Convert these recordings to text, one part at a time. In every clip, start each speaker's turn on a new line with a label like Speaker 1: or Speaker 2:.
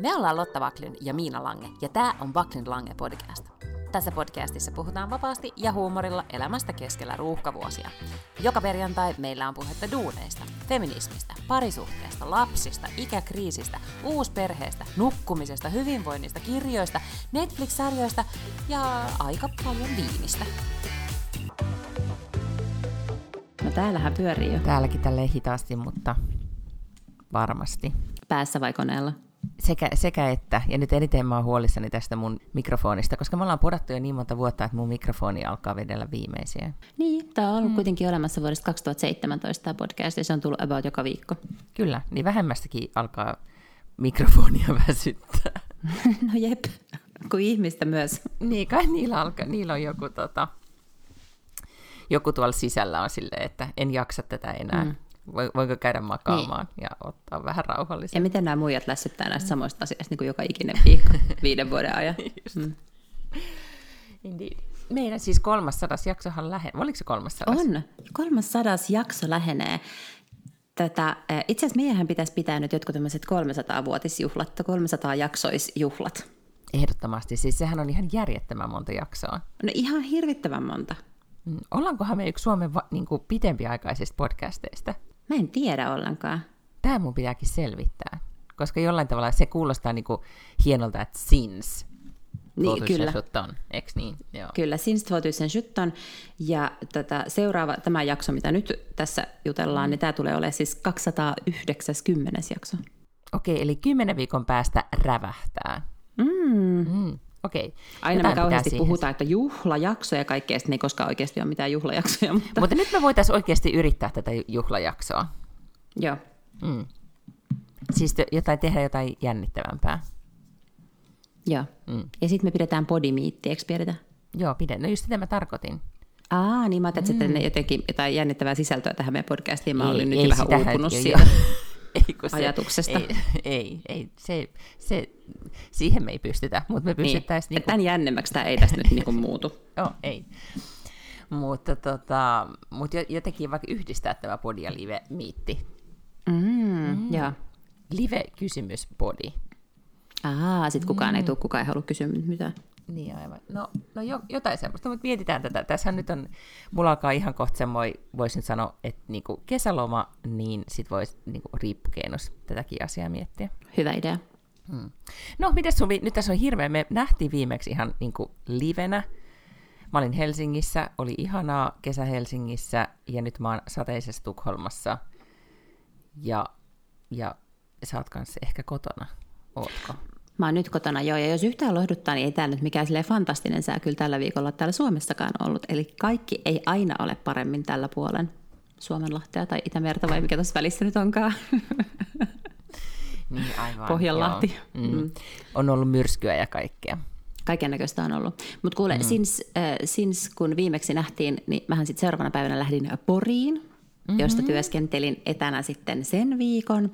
Speaker 1: Me ollaan Lotta Vaklin ja Miina Lange, ja tämä on Vaklin Lange podcast. Tässä podcastissa puhutaan vapaasti ja huumorilla elämästä keskellä ruuhkavuosia. Joka perjantai meillä on puhetta duuneista, feminismistä, parisuhteesta, lapsista, ikäkriisistä, uusperheestä, nukkumisesta, hyvinvoinnista, kirjoista, Netflix-sarjoista ja aika paljon viinistä.
Speaker 2: No täällähän pyörii jo.
Speaker 3: Täälläkin tälleen hitaasti, mutta varmasti.
Speaker 2: Päässä vai koneella?
Speaker 3: Sekä, sekä että, ja nyt eniten mä oon huolissani tästä mun mikrofonista, koska me ollaan podattu jo niin monta vuotta, että mun mikrofoni alkaa vedellä viimeisiä.
Speaker 2: Niin, tämä on ollut mm. kuitenkin olemassa vuodesta 2017 tämä podcast, ja se on tullut about joka viikko.
Speaker 3: Kyllä, niin vähemmästäkin alkaa mikrofonia väsyttää.
Speaker 2: no jep, kuin ihmistä myös.
Speaker 3: Niin, kai niillä, alkaa, niillä on joku, tota, joku tuolla sisällä on silleen, että en jaksa tätä enää. Mm voinko käydä makaamaan niin. ja ottaa vähän rauhallisesti.
Speaker 2: Ja miten nämä muijat lässyttää näistä samoista asioista niin kuin joka ikinen viikko viiden vuoden ajan. Mm.
Speaker 3: Indeed. Meidän siis kolmassadas jaksohan lähenee. Oliko se kolmassadas?
Speaker 2: On. Kolmassadas jakso lähenee. Tätä, itse asiassa meidän pitäisi pitää nyt jotkut tämmöiset 300-vuotisjuhlat, 300-jaksoisjuhlat.
Speaker 3: Ehdottomasti. Siis sehän on ihan järjettömän monta jaksoa.
Speaker 2: No ihan hirvittävän monta.
Speaker 3: Mm. Ollaankohan me yksi Suomen va- niin kuin pitempiaikaisista podcasteista?
Speaker 2: Mä en tiedä ollenkaan.
Speaker 3: Tämä mun pitääkin selvittää, koska jollain tavalla se kuulostaa niin kuin hienolta, että since niin, kyllä. eikö niin? Joo.
Speaker 2: Kyllä, since 2017. Ja tätä seuraava, tämä jakso, mitä nyt tässä jutellaan, mm. niin tämä tulee olemaan siis 290 jakso.
Speaker 3: Okei, eli kymmenen viikon päästä rävähtää.
Speaker 2: Mm.
Speaker 3: Mm. Okei.
Speaker 2: Aina me kauheasti puhutaan, että juhlajakso ja kaikkea, sitten ei koskaan oikeasti ole mitään juhlajaksoja. Mutta,
Speaker 3: mutta nyt me voitaisiin oikeasti yrittää tätä juhlajaksoa.
Speaker 2: Joo.
Speaker 3: Mm. Siis jotain, tehdä jotain jännittävämpää.
Speaker 2: Joo. Mm. Ja sitten me pidetään podimiitti, eikö pidetä?
Speaker 3: Joo, pidetään. No just sitä mä tarkoitin.
Speaker 2: Aa, niin mä ajattelin, että mm. jotenkin jotain jännittävää sisältöä tähän meidän podcastiin. Mä ei, olin nyt vähän uupunut siitä. ei, se, ajatuksesta.
Speaker 3: Ei, ei, ei se, se, siihen me ei pystytä, mutta me pystyttäisiin...
Speaker 2: Niin. Niinku... Tämän jännemmäksi tämä ei tästä nyt niinku muutu.
Speaker 3: Joo, ei. Mutta tota, mut jotenkin vaikka yhdistää tämä body ja live-miitti.
Speaker 2: Mm, mm. Ja.
Speaker 3: Live-kysymys-body.
Speaker 2: Aa, sit kukaan mm. ei tule, kukaan ei halua kysyä mitään.
Speaker 3: Niin aivan. No, no jo, jotain semmoista, mutta mietitään tätä. Tässä nyt on, mulla alkaa ihan kohta semmoinen, voisin sanoa, että niinku kesäloma, niin sit voisi niinku riippukeinos tätäkin asiaa miettiä.
Speaker 2: Hyvä idea.
Speaker 3: Hmm. No, miten sun, nyt tässä on hirveä, me nähtiin viimeksi ihan niinku livenä. Mä olin Helsingissä, oli ihanaa kesä Helsingissä, ja nyt mä oon sateisessa Tukholmassa. Ja, ja sä oot kanssa ehkä kotona, ootko?
Speaker 2: Mä oon nyt kotona joo, ja jos yhtään lohduttaa, niin ei täällä nyt mikään fantastinen sää kyllä tällä viikolla täällä Suomessakaan ollut. Eli kaikki ei aina ole paremmin tällä puolen Suomenlahtea tai Itämerta vai mikä tuossa välissä nyt onkaan.
Speaker 3: Niin, aivan.
Speaker 2: Pohjanlahti.
Speaker 3: Mm. Mm. On ollut myrskyä ja kaikkea.
Speaker 2: Kaiken näköistä on ollut. Mutta kuule, mm. since, äh, since kun viimeksi nähtiin, niin mähän sitten seuraavana päivänä lähdin Poriin, mm-hmm. josta työskentelin etänä sitten sen viikon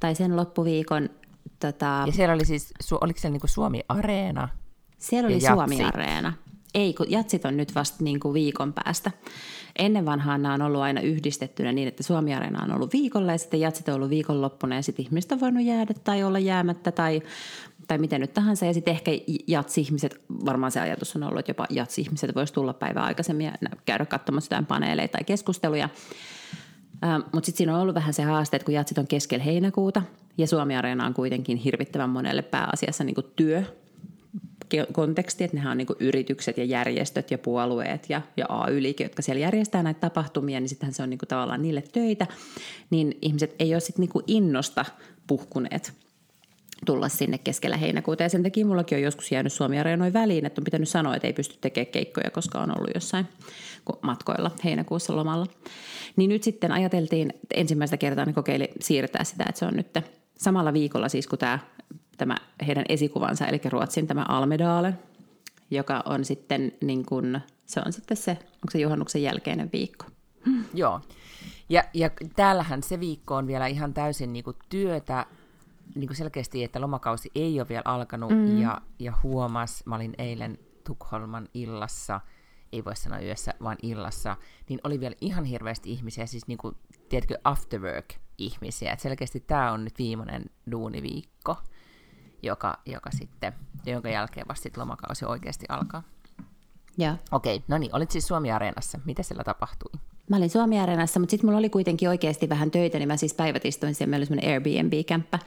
Speaker 2: tai sen loppuviikon. Tota,
Speaker 3: ja siellä oli siis, oliko siellä niinku Suomi-areena?
Speaker 2: Siellä oli Suomi-areena. Ei, kun jatsit on nyt vasta niin kuin viikon päästä. Ennen vanhaan nämä on ollut aina yhdistettynä niin, että Suomi-areena on ollut viikolla ja sitten jatsit on ollut viikonloppuna ja sitten ihmiset on voinut jäädä tai olla jäämättä tai, tai miten nyt tahansa. Ja sitten ehkä jatsi-ihmiset, varmaan se ajatus on ollut, että jopa jatsi-ihmiset voisi tulla päivää aikaisemmin ja käydä katsomassa jotain paneeleita tai keskusteluja. Mutta sitten siinä on ollut vähän se haaste, että kun jatsit on keskellä heinäkuuta ja Suomi-areena on kuitenkin hirvittävän monelle pääasiassa niin työ, konteksti, että nehän on niin yritykset ja järjestöt ja puolueet ja, ja ay jotka siellä järjestää näitä tapahtumia, niin sittenhän se on niin tavallaan niille töitä, niin ihmiset ei ole sitten niin innosta puhkuneet tulla sinne keskellä heinäkuuta. Ja sen takia mullakin on joskus jäänyt Suomi-areenoin väliin, että on pitänyt sanoa, että ei pysty tekemään keikkoja, koska on ollut jossain matkoilla heinäkuussa lomalla. Niin nyt sitten ajateltiin, että ensimmäistä kertaa ne kokeili siirtää sitä, että se on nyt samalla viikolla siis, kun tämä, tämä heidän esikuvansa, eli Ruotsin tämä Almedale, joka on sitten niin kuin, se on sitten se, onko se juhannuksen jälkeinen viikko.
Speaker 3: Joo. Ja, ja täällähän se viikko on vielä ihan täysin niin kuin työtä, niin kuin selkeästi, että lomakausi ei ole vielä alkanut, mm. ja, ja huomas, mä olin eilen Tukholman illassa – ei voi sanoa yössä, vaan illassa, niin oli vielä ihan hirveästi ihmisiä, siis niin kuin, tiedätkö, after work ihmisiä. Et selkeästi tämä on nyt viimeinen duuniviikko. joka, joka sitten, jonka jälkeen vasta sit lomakausi oikeasti alkaa.
Speaker 2: Joo.
Speaker 3: Okei, no niin, olit siis Suomi-areenassa. Mitä siellä tapahtui?
Speaker 2: Mä olin Suomi-areenassa, mutta sitten mulla oli kuitenkin oikeasti vähän töitä, niin mä siis päivät istuin siellä, meillä oli semmoinen Airbnb-kämppä,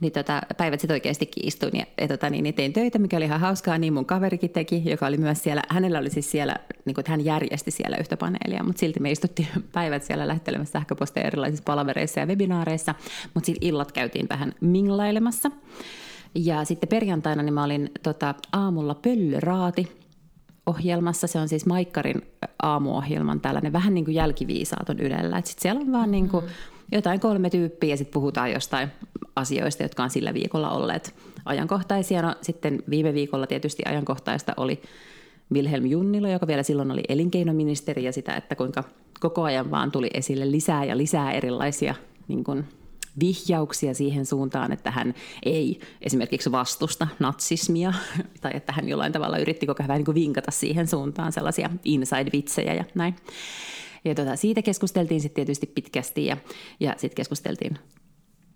Speaker 2: niin tota, päivät sitten oikeastikin istuin ja, ja tota, niin, niin tein töitä, mikä oli ihan hauskaa, niin mun kaverikin teki, joka oli myös siellä, hänellä oli siis siellä, niin kuin, että hän järjesti siellä yhtä paneelia, mutta silti me istuttiin päivät siellä lähettelemässä sähköposteja erilaisissa palavereissa ja webinaareissa, mutta sitten illat käytiin vähän minglailemassa. Ja sitten perjantaina niin mä olin tota, aamulla pöllöraati, ohjelmassa. Se on siis Maikkarin aamuohjelman tällainen vähän niin kuin jälkiviisaat on Ylellä. Sitten siellä on vaan niin kuin jotain kolme tyyppiä ja sitten puhutaan jostain asioista, jotka on sillä viikolla olleet ajankohtaisia. No sitten viime viikolla tietysti ajankohtaista oli Wilhelm Junnila, joka vielä silloin oli elinkeinoministeri ja sitä, että kuinka koko ajan vaan tuli esille lisää ja lisää erilaisia niin kuin vihjauksia siihen suuntaan, että hän ei esimerkiksi vastusta natsismia tai että hän jollain tavalla yritti koko ajan niin vinkata siihen suuntaan sellaisia inside-vitsejä ja näin. Ja tota, siitä keskusteltiin sitten tietysti pitkästi ja, ja sitten keskusteltiin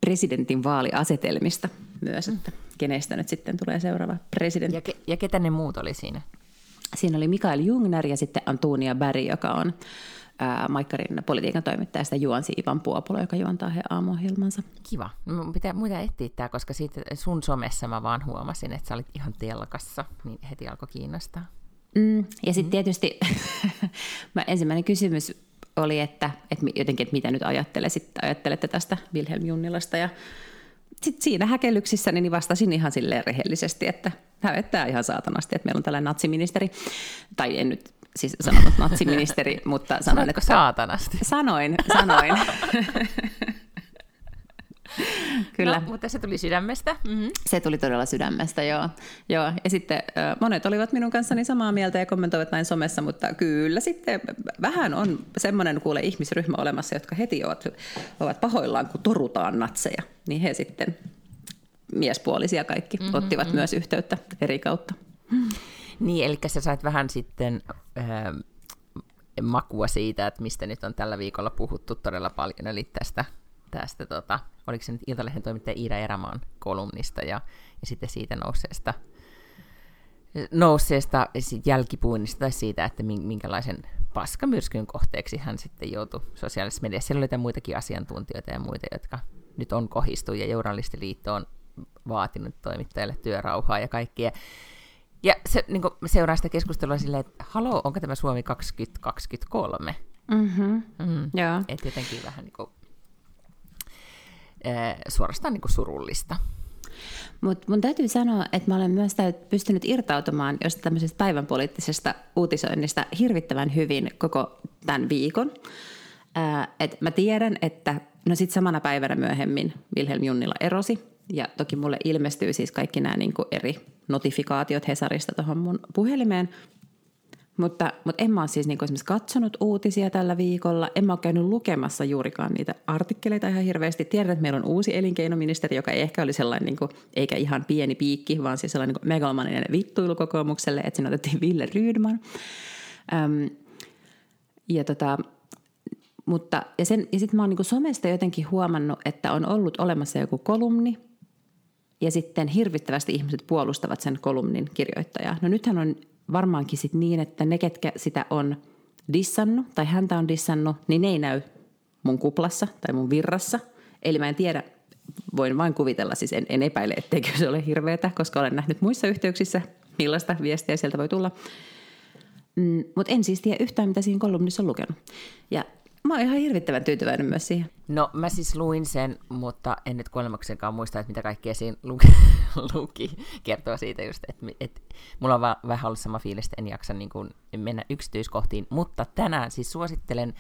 Speaker 2: presidentin vaaliasetelmista myös, että kenestä nyt sitten tulee seuraava presidentti.
Speaker 3: Ja, ke, ja ketä ne muut oli siinä?
Speaker 2: Siinä oli Mikael Jungner ja sitten Antonia Berg, joka on ää, Maikkarin politiikan toimittajasta juonsi Ivan Puopolo, joka juontaa he aamuohjelmansa.
Speaker 3: Kiva. Mun pitää muita etsiä tämä, koska siitä sun somessa mä vaan huomasin, että sä olit ihan telkassa, niin heti alkoi kiinnostaa.
Speaker 2: Mm, ja sitten mm. tietysti mä ensimmäinen kysymys oli, että, että jotenkin, että mitä nyt ajattelet, ajattelette tästä Wilhelm Junnilasta ja sitten siinä häkellyksissä niin vastasin ihan silleen rehellisesti, että hävettää ihan saatanasti, että meillä on tällainen natsiministeri, tai en nyt siis sanonut natsiministeri, mutta sanoin, että...
Speaker 3: saatanasti?
Speaker 2: Sanoin, sanoin.
Speaker 3: Kyllä. No, mutta se tuli sydämestä. Mm-hmm.
Speaker 2: Se tuli todella sydämestä, joo. joo. Ja sitten monet olivat minun kanssani samaa mieltä ja kommentoivat näin somessa, mutta kyllä sitten vähän on semmoinen kuule ihmisryhmä olemassa, jotka heti ovat, ovat pahoillaan, kun torutaan natseja. Niin he sitten, miespuolisia kaikki, mm-hmm, ottivat mm-hmm. myös yhteyttä eri kautta.
Speaker 3: Niin, eli sä sait vähän sitten äh, makua siitä, että mistä nyt on tällä viikolla puhuttu todella paljon, eli tästä, tästä tota, oliko se nyt Iltalehden toimittaja Iira Erämaan kolumnista ja, ja sitten siitä nousseesta, nousseesta jälkipuinnista tai siitä, että minkälaisen paskamyrskyn kohteeksi hän sitten joutui sosiaalisessa mediassa. Siellä oli muitakin asiantuntijoita ja muita, jotka nyt on kohistu ja Journalistiliitto on vaatinut toimittajille työrauhaa ja kaikkia. Ja se, niin kuin, seuraa sitä keskustelua silleen, että haloo, onko tämä Suomi 2023?
Speaker 2: Mm-hmm. Mm.
Speaker 3: Joo. Että jotenkin vähän niin kuin, äh, suorastaan niin kuin surullista.
Speaker 2: Mutta mun täytyy sanoa, että mä olen myös pystynyt irtautumaan jostain tämmöisestä päivänpoliittisesta uutisoinnista hirvittävän hyvin koko tämän viikon. Äh, et mä tiedän, että no sitten samana päivänä myöhemmin Wilhelm Junnila erosi. Ja toki mulle ilmestyy siis kaikki nämä niin eri notifikaatiot Hesarista tuohon mun puhelimeen. Mutta, mutta en mä ole siis niin esimerkiksi katsonut uutisia tällä viikolla. En mä ole käynyt lukemassa juurikaan niitä artikkeleita ihan hirveästi. Tiedän, että meillä on uusi elinkeinoministeri, joka ei ehkä oli sellainen, niin kuin, eikä ihan pieni piikki, vaan siis sellainen niin megalomaninen vittuilu kokoomukselle, että siinä otettiin Ville Rydman. Öm, ja tota, mutta, ja, sen, ja sitten mä oon niin somesta jotenkin huomannut, että on ollut olemassa joku kolumni, ja sitten hirvittävästi ihmiset puolustavat sen kolumnin kirjoittajaa. No nythän on varmaankin sit niin, että ne, ketkä sitä on dissannut tai häntä on dissannut, niin ne ei näy mun kuplassa tai mun virrassa. Eli mä en tiedä, voin vain kuvitella, siis en, en epäile, etteikö se ole hirveätä, koska olen nähnyt muissa yhteyksissä, millaista viestiä sieltä voi tulla. Mm, Mutta en siis tiedä yhtään, mitä siinä kolumnissa on lukenut. Ja Mä oon ihan hirvittävän tyytyväinen myös siihen.
Speaker 3: No mä siis luin sen, mutta en nyt kuolemaksenkaan muista, että mitä kaikkea siinä luki. luki. Kertoo siitä just, että, että mulla on vähän ollut sama fiilis, että en jaksa niin kuin mennä yksityiskohtiin. Mutta tänään siis suosittelen,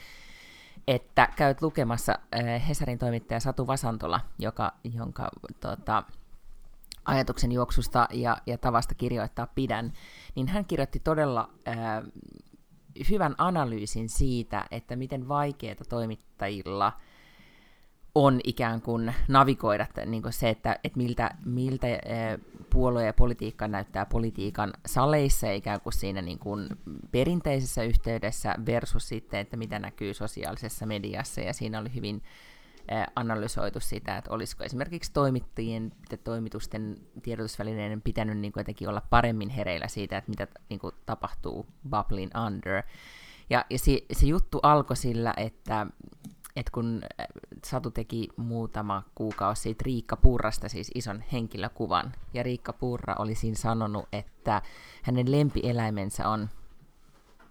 Speaker 3: että käyt lukemassa äh, Hesarin toimittaja Satu Vasantola, joka, jonka tota, ajatuksen juoksusta ja, ja tavasta kirjoittaa pidän, niin hän kirjoitti todella äh, hyvän analyysin siitä, että miten vaikeaa toimittajilla on ikään kuin navigoida niin kuin se, että, että miltä, miltä puolue ja politiikka näyttää politiikan saleissa ikään kuin siinä niin kuin perinteisessä yhteydessä versus sitten, että mitä näkyy sosiaalisessa mediassa. Ja siinä oli hyvin analysoitu sitä, että olisiko esimerkiksi toimittajien ja toimitusten tiedotusvälineiden pitänyt niin kuin jotenkin olla paremmin hereillä siitä, että mitä niin kuin tapahtuu Bubbling Under. Ja, ja se, se juttu alkoi sillä, että, että kun Satu teki muutama kuukausi siitä Riikka Purrasta, siis ison henkilökuvan, ja Riikka Purra oli siinä sanonut, että hänen lempieläimensä on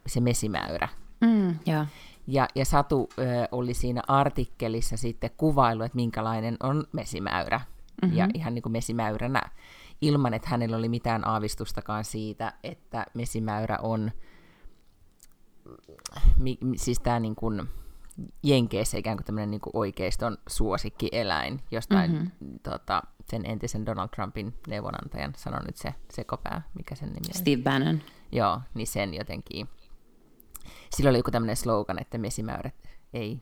Speaker 3: se mesimäyrä.
Speaker 2: Mm, yeah.
Speaker 3: Ja, ja Satu ö, oli siinä artikkelissa sitten kuvailu, että minkälainen on mesimäyrä. Mm-hmm. Ja ihan niin kuin mesimäyränä, ilman että hänellä oli mitään aavistustakaan siitä, että mesimäyrä on, mi, siis tämä niin kuin Jenkeissä ikään kuin tämmöinen niin kuin oikeiston suosikkieläin, jostain mm-hmm. tota, sen entisen Donald Trumpin neuvonantajan, sano nyt se sekopää, mikä sen nimi on.
Speaker 2: Steve Bannon.
Speaker 3: Joo, niin sen jotenkin sillä oli joku tämmöinen slogan, että mesimäyrät ei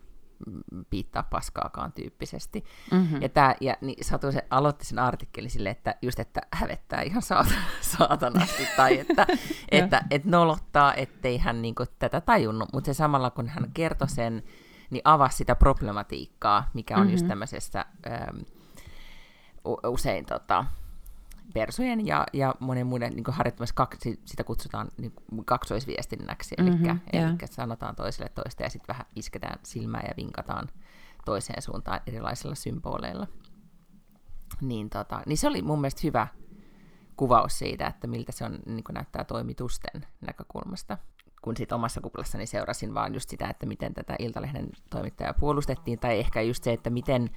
Speaker 3: piittaa paskaakaan tyyppisesti. Mm-hmm. Ja, tää, ja niin Satu se aloitti sen artikkelin sille, että just, että hävettää ihan saatanasti, tai että, että et nolottaa, ettei hän niinku tätä tajunnut, mutta se samalla kun hän kertoi sen, niin avasi sitä problematiikkaa, mikä on mm-hmm. just tämmöisessä ähm, usein tota, persojen ja, ja monen muiden niin harjoittamassa, kaksi, sitä kutsutaan niin kaksoisviestinnäksi, eli, mm-hmm, yeah. eli sanotaan toiselle toista ja sitten vähän isketään silmää ja vinkataan toiseen suuntaan erilaisilla symboleilla. Niin, tota, niin se oli mun mielestä hyvä kuvaus siitä, että miltä se on, niin näyttää toimitusten näkökulmasta. Kun sitten omassa kuplassani seurasin vaan just sitä, että miten tätä Iltalehden toimittajaa puolustettiin, tai ehkä just se, että miten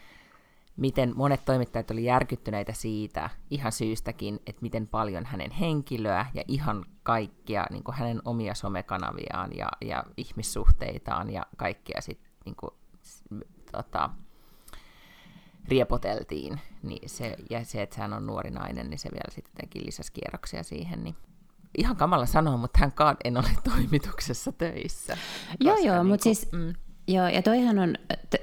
Speaker 3: miten monet toimittajat oli järkyttyneitä siitä ihan syystäkin, että miten paljon hänen henkilöä ja ihan kaikkia niin kuin hänen omia somekanaviaan ja, ja ihmissuhteitaan ja kaikkia sitten niin kuin, tota, riepoteltiin. Niin se, ja se, että hän on nuori nainen, niin se vielä sitten lisäsi kierroksia siihen. Niin ihan kamala sanoa, mutta hän en ole toimituksessa töissä.
Speaker 2: Joo, joo, niin mutta siis mm. Joo, ja toihan on,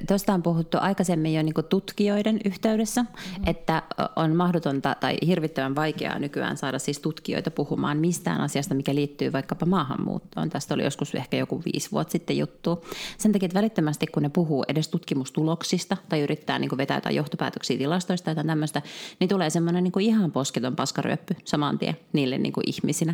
Speaker 2: tuosta on puhuttu aikaisemmin jo niin tutkijoiden yhteydessä, mm-hmm. että on mahdotonta tai hirvittävän vaikeaa nykyään saada siis tutkijoita puhumaan mistään asiasta, mikä liittyy vaikkapa maahanmuuttoon. Tästä oli joskus ehkä joku viisi vuotta sitten juttu. Sen takia, että välittömästi kun ne puhuu edes tutkimustuloksista tai yrittää niin vetää jotain johtopäätöksiä tilastoista tai tämmöistä, niin tulee semmoinen niin ihan posketon paskaryöppy saman tien niille niin ihmisinä.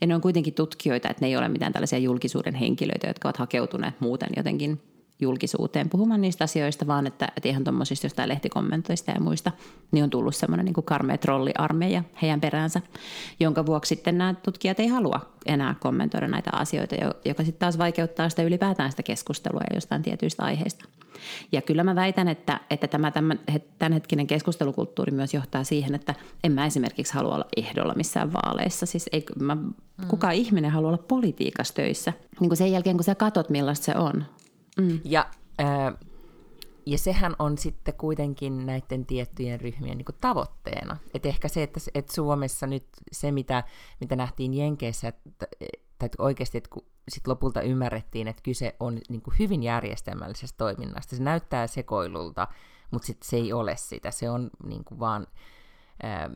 Speaker 2: Ja ne on kuitenkin tutkijoita, että ne ei ole mitään tällaisia julkisuuden henkilöitä, jotka ovat hakeutuneet muuten jotenkin julkisuuteen puhumaan niistä asioista, vaan että, että ihan tuommoisista jostain lehtikommentoista ja muista, niin on tullut semmoinen niin karmea trolliarmeija heidän peräänsä, jonka vuoksi sitten nämä tutkijat ei halua enää kommentoida näitä asioita, joka sitten taas vaikeuttaa sitä ylipäätään sitä keskustelua ja jostain tietyistä aiheista. Ja kyllä mä väitän, että, että tämä tämänhetkinen keskustelukulttuuri myös johtaa siihen, että en mä esimerkiksi halua olla ehdolla missään vaaleissa. Siis ei, mä, kukaan ihminen halua olla politiikassa töissä. Niin kuin sen jälkeen, kun sä katot, millaista se on,
Speaker 3: Mm. Ja, äh, ja sehän on sitten kuitenkin näiden tiettyjen ryhmien niin kuin tavoitteena. Et ehkä se, että, että Suomessa nyt se, mitä, mitä nähtiin Jenkeissä, että, tai oikeasti, että kun sit lopulta ymmärrettiin, että kyse on niin kuin hyvin järjestelmällisestä toiminnasta. Se näyttää sekoilulta, mutta sit se ei ole sitä. Se on niin kuin vaan äh,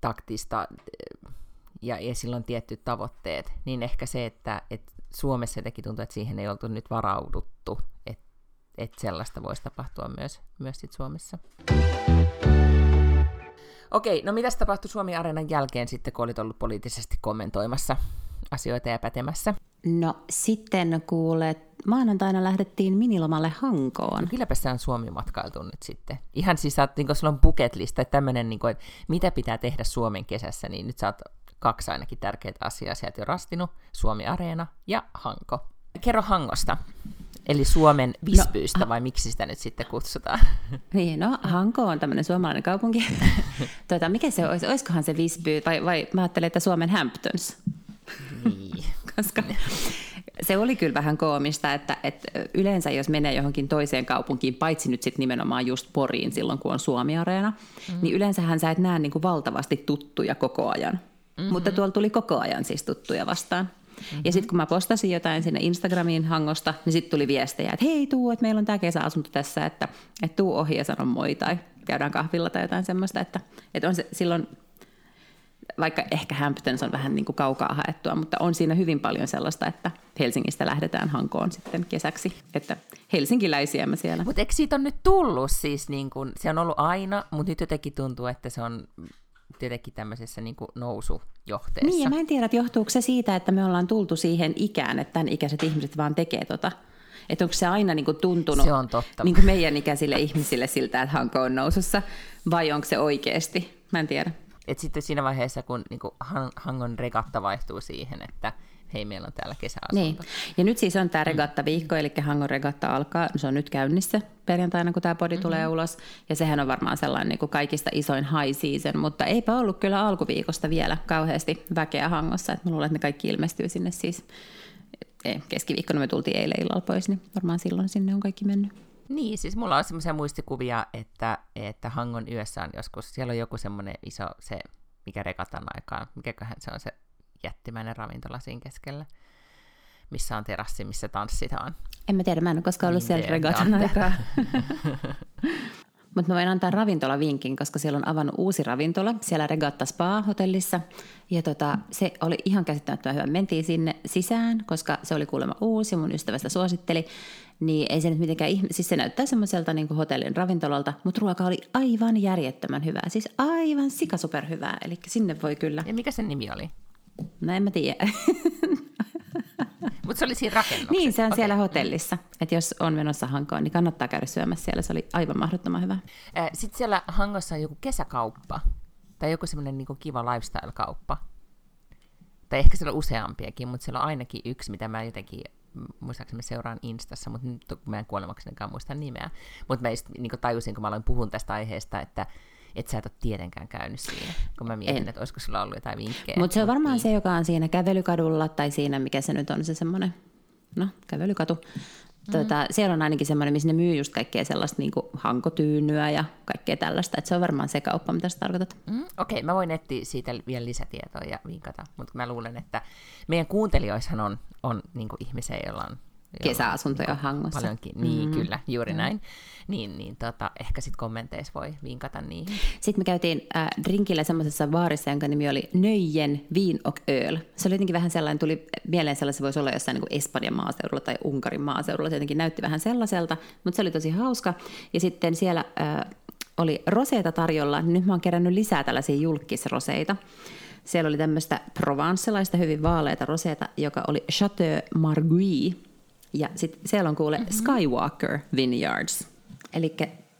Speaker 3: taktista ja, ja silloin tietyt tavoitteet. Niin ehkä se, että, että Suomessa jotenkin tuntuu, että siihen ei oltu nyt varauduttu, että et sellaista voisi tapahtua myös, myös sit Suomessa. Okei, no mitä tapahtui Suomi-areenan jälkeen sitten, kun olit ollut poliittisesti kommentoimassa asioita ja pätemässä?
Speaker 2: No sitten kuulet, maanantaina lähdettiin minilomalle Hankoon. No,
Speaker 3: kylläpä se on Suomi-matkailtu nyt sitten. Ihan siis sä niin sulla on bucket list, että tämmöinen, niin kuin, että mitä pitää tehdä Suomen kesässä, niin nyt sä oot kaksi ainakin tärkeää asiaa sieltä jo rastinut, Suomi-areena ja Hanko. Kerro Hangosta, eli Suomen Visbyistä, no, vai miksi sitä nyt sitten kutsutaan?
Speaker 2: Niin, no Hanko on tämmöinen suomalainen kaupunki. tuota, mikä se olisi? Olisikohan se Visby, vai, vai mä ajattelen, että Suomen Hamptons?
Speaker 3: Niin.
Speaker 2: Koska se oli kyllä vähän koomista, että, että yleensä jos menee johonkin toiseen kaupunkiin, paitsi nyt sitten nimenomaan just Poriin silloin, kun on Suomi-areena, mm. niin yleensähän sä et näe niin kuin valtavasti tuttuja koko ajan. Mm-hmm. Mutta tuolla tuli koko ajan siis tuttuja vastaan. Mm-hmm. Ja sitten kun mä postasin jotain sinne Instagramiin hangosta, niin sitten tuli viestejä, että hei tuu, että meillä on tämä kesäasunto tässä, että, että tuu ohi ja sano moi tai käydään kahvilla tai jotain semmoista, että, että on se silloin vaikka ehkä Hamptons on vähän niin kuin kaukaa haettua, mutta on siinä hyvin paljon sellaista, että Helsingistä lähdetään Hankoon sitten kesäksi, että helsinkiläisiä mä siellä.
Speaker 3: Mutta eikö siitä on nyt tullut siis, niin kun, se on ollut aina, mutta nyt jotenkin tuntuu, että se on jotenkin tämmöisessä niin kuin nousujohteessa.
Speaker 2: Niin, ja mä en tiedä, että johtuuko se siitä, että me ollaan tultu siihen ikään, että tämän ikäiset ihmiset vaan tekee tota. Että onko se aina niin kuin tuntunut
Speaker 3: se on totta.
Speaker 2: Niin kuin meidän ikäisille ihmisille siltä, että Hanko on nousussa, vai onko se oikeasti? Mä en tiedä.
Speaker 3: Et sitten siinä vaiheessa, kun niin kuin Hangon regatta vaihtuu siihen, että hei, meillä on täällä kesäasunto. Niin.
Speaker 2: Ja nyt siis on tämä regatta-viikko, eli Hangon regatta alkaa, se on nyt käynnissä perjantaina, kun tämä podi mm-hmm. tulee ulos. Ja sehän on varmaan sellainen niin kuin kaikista isoin high season, mutta eipä ollut kyllä alkuviikosta vielä kauheasti väkeä Hangossa. Et mä luulen, että ne kaikki ilmestyy sinne siis ei, keskiviikkona me tultiin eilen illalla pois, niin varmaan silloin sinne on kaikki mennyt.
Speaker 3: Niin, siis mulla on semmoisia muistikuvia, että, että Hangon yössä on joskus, siellä on joku semmoinen iso, se, mikä rekatan aikaan, mikäköhän se on se jättimäinen ravintola siinä keskellä, missä on terassi, missä tanssitaan.
Speaker 2: En mä tiedä, mä en ole koskaan ollut niin siellä regatan aikaa. Mutta mä voin antaa ravintolavinkin, koska siellä on avannut uusi ravintola siellä Regatta Spa-hotellissa. Ja tota, se oli ihan käsittämättömän hyvä. Mentiin sinne sisään, koska se oli kuulemma uusi ja mun ystävästä suositteli. Niin ei se nyt mitenkään ihme... Siis se näyttää semmoiselta niin hotellin ravintolalta, mutta ruoka oli aivan järjettömän hyvää. Siis aivan sikasuperhyvää. Eli sinne voi kyllä...
Speaker 3: Ja mikä sen nimi oli?
Speaker 2: No en mä tiedä.
Speaker 3: Mutta se oli siinä rakennuksessa.
Speaker 2: Niin, se on okay. siellä hotellissa. Että jos on menossa Hankoon, niin kannattaa käydä syömässä siellä. Se oli aivan mahdottoman hyvä.
Speaker 3: Sitten siellä Hangossa on joku kesäkauppa. Tai joku semmoinen niin kiva lifestyle-kauppa. Tai ehkä siellä on useampiakin, mutta siellä on ainakin yksi, mitä mä jotenkin muistaakseni seuraan Instassa, mutta nyt mä en kuolemaksenikaan muista nimeä. Mutta mä just, niin tajusin, kun mä aloin puhun tästä aiheesta, että että sä et ole tietenkään käynyt siinä, kun mä mietin, en. että olisiko sulla ollut jotain vinkkejä.
Speaker 2: Mutta se on varmaan niin. se, joka on siinä kävelykadulla tai siinä, mikä se nyt on se semmoinen, no kävelykatu. Mm. Tota, siellä on ainakin semmoinen, missä ne myy just kaikkea sellaista niin hankotyynyä ja kaikkea tällaista. Että se on varmaan se kauppa, mitä sä tarkoitat.
Speaker 3: Mm, Okei, okay, mä voin etsiä siitä vielä lisätietoa ja vinkata. Mutta mä luulen, että meidän kuuntelijoissahan on, on niin ihmisiä, joilla on
Speaker 2: kesäasuntoja niin, hangossa.
Speaker 3: Paljonkin, niin mm. kyllä, juuri mm. näin. Niin, niin tota, ehkä sitten kommenteissa voi vinkata niihin.
Speaker 2: Sitten me käytiin äh, drinkillä semmoisessa baarissa, jonka nimi oli Nöjen Vin och Öl. Se oli jotenkin vähän sellainen, tuli mieleen sellainen, se voisi olla jossain niin Espanjan maaseudulla tai Unkarin maaseudulla. Se jotenkin näytti vähän sellaiselta, mutta se oli tosi hauska. Ja sitten siellä äh, oli roseita tarjolla. Nyt mä oon kerännyt lisää tällaisia julkisroseita. Siellä oli tämmöistä provansselaista hyvin vaaleita roseita, joka oli Chateau Margui ja sitten siellä on kuule mm-hmm. Skywalker Vineyards. Eli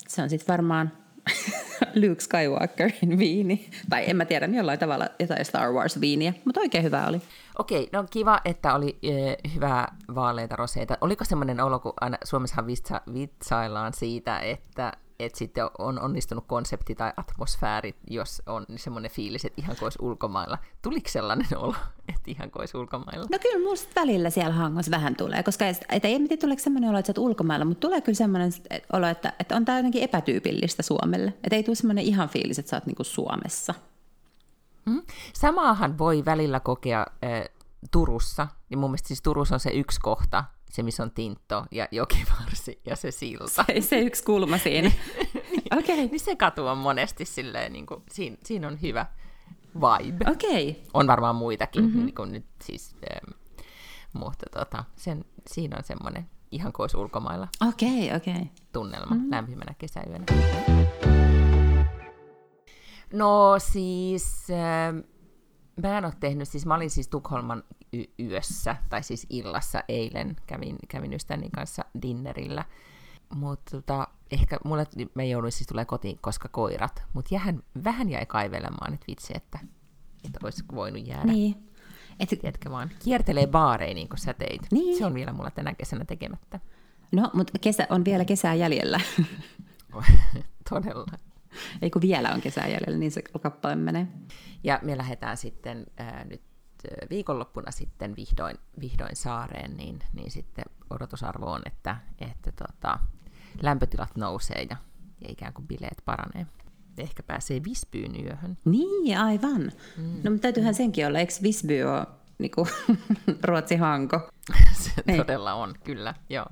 Speaker 2: se on sitten varmaan Luke Skywalkerin viini. Tai en mä tiedä, jollain tavalla jotain Star Wars-viiniä, mutta oikein hyvä oli.
Speaker 3: Okei, no kiva, että oli äh, hyvää vaaleita roseita. Oliko semmoinen olo, kun aina Suomessahan vitsa, vitsaillaan siitä, että että sitten on onnistunut konsepti tai atmosfääri, jos on semmoinen fiilis, että ihan kuin ulkomailla. Tuliko sellainen olo, että ihan kuin ulkomailla?
Speaker 2: No kyllä musta välillä siellä hangossa vähän tulee, koska et ei tiedä, tuleeko semmoinen olo, että sä oot ulkomailla, mutta tulee kyllä semmoinen olo, että, että on tämä jotenkin epätyypillistä Suomelle. Että ei tule semmoinen ihan fiilis, että sä oot niinku Suomessa.
Speaker 3: Mm. Samaahan voi välillä kokea äh, Turussa, niin mun mielestä siis Turussa on se yksi kohta, se missä on Tintto ja Jokivarsi ja se silta.
Speaker 2: Se, se yksi kulma siinä.
Speaker 3: niin, okay. niin se katu on monesti silleen, niin kuin, siinä, siinä on hyvä vibe.
Speaker 2: Okay.
Speaker 3: On varmaan muitakin, mm-hmm. niin kuin nyt siis, ähm, mutta tota, sen, siinä on semmoinen ihan kuin olisi ulkomailla.
Speaker 2: Okei, okay, okei. Okay.
Speaker 3: Tunnelma mm-hmm. lämpimänä kesäyönä. No siis, äh, mä en ole tehnyt, siis mä olin siis Tukholman y- yössä, tai siis illassa eilen, kävin, kävin ystäväni kanssa dinnerillä. Mutta tota, ehkä mulle, mä jouduin siis tulee kotiin, koska koirat, mutta jähän, vähän jäi kaivelemaan, että vitsi, että, että olisi voinut jäädä.
Speaker 2: Niin.
Speaker 3: Et, Tiedätkö vaan, kiertelee baareja niin kuin sä teit. Niin. Se on vielä mulla tänä kesänä tekemättä.
Speaker 2: No, mutta kesä, on vielä kesää jäljellä.
Speaker 3: Todella.
Speaker 2: Ei kun vielä on kesää jäljellä, niin se kappale menee.
Speaker 3: Ja me lähdetään sitten äh, nyt viikonloppuna sitten vihdoin, vihdoin saareen, niin, niin sitten odotusarvo on, että, että tota, lämpötilat nousee ja, ja ikään kuin bileet paranee. Ehkä pääsee Visbyyn yöhön.
Speaker 2: Niin, aivan. Mm. No mutta täytyyhän senkin olla, eikö Visby ole niinku, Ruotsi Hanko?
Speaker 3: Se niin. todella on, kyllä, joo.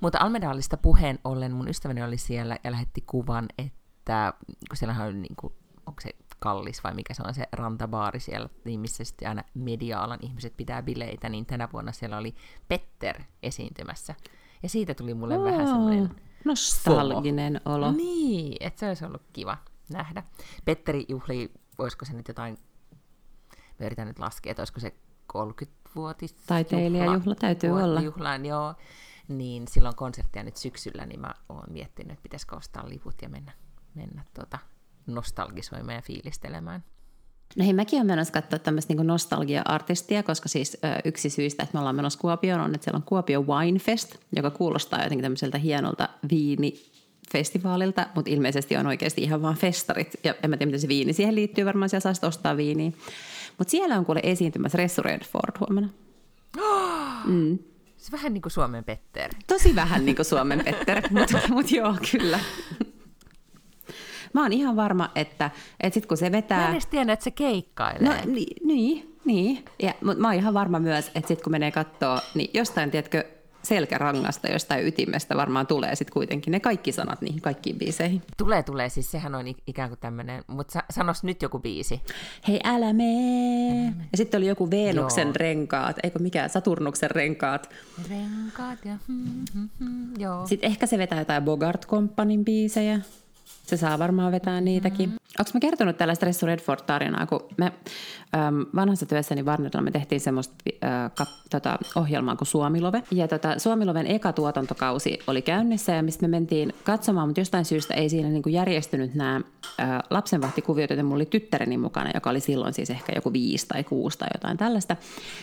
Speaker 3: Mutta Almedaalista puheen ollen mun ystäväni oli siellä ja lähetti kuvan, että kun siellähän oli, niin kuin, onko se kallis, vai mikä se on se rantabaari siellä, niin missä sitten aina media-alan ihmiset pitää bileitä, niin tänä vuonna siellä oli Petter esiintymässä. Ja siitä tuli mulle oh, vähän semmoinen
Speaker 2: nostalginen FOMO. olo.
Speaker 3: Niin, että se olisi ollut kiva nähdä. Petteri juhli, olisiko se nyt jotain, mä yritän nyt laskea, että olisiko se 30-vuotis
Speaker 2: Taiteilijajuhla täytyy olla.
Speaker 3: Juhlaan, joo. Niin silloin konserttia nyt syksyllä, niin mä oon miettinyt, että pitäisikö ostaa liput ja mennä, mennä tuota nostalgisoimaan ja fiilistelemään.
Speaker 2: No hei, mäkin olen menossa katsoa tämmöistä niin nostalgia-artistia, koska siis ö, yksi syistä, että me ollaan menossa Kuopioon, on, että siellä on Kuopio Wine Fest, joka kuulostaa jotenkin tämmöiseltä hienolta viini festivaalilta, mutta ilmeisesti on oikeasti ihan vaan festarit. Ja en mä tiedä, miten se viini siihen liittyy, varmaan siellä saa ostaa viiniä. Mutta siellä on kuule esiintymässä Ressu Redford huomenna.
Speaker 3: Mm. Se vähän niin kuin Suomen Petter.
Speaker 2: Tosi vähän niin kuin Suomen Petter, mutta mut joo, kyllä. Mä oon ihan varma, että, että sit kun se vetää... Mä
Speaker 3: en edes tiedä, että se keikkailee.
Speaker 2: No niin, niin. niin. Ja, mutta mä oon ihan varma myös, että sit kun menee kattoo, niin jostain, tiedätkö, selkärangasta, jostain ytimestä varmaan tulee sitten kuitenkin ne kaikki sanat niihin kaikkiin biiseihin.
Speaker 3: Tulee, tulee. Siis sehän on ikään kuin tämmöinen, mutta sa- sanos nyt joku biisi.
Speaker 2: Hei, älä mee. Ja sitten oli joku Venuksen joo. renkaat, eikö mikä, Saturnuksen renkaat.
Speaker 3: Renkaat ja hmm, hmm, hmm, joo.
Speaker 2: Sitten ehkä se vetää jotain Bogart Companyn biisejä. Se saa varmaan vetää niitäkin. Mm-hmm. Onko mä kertonut tällaista Ressu Redford-tarinaa, kun me äm, vanhassa työssäni Varnerilla me tehtiin semmoista äh, kap, tota, ohjelmaa kuin Suomilove. Ja tota, Suomiloven eka tuotantokausi oli käynnissä ja mistä me mentiin katsomaan, mutta jostain syystä ei siinä niin kuin järjestynyt nämä äh, lapsenvahtikuviot, joten mulla oli tyttäreni mukana, joka oli silloin siis ehkä joku viisi tai kuusi tai jotain tällaista.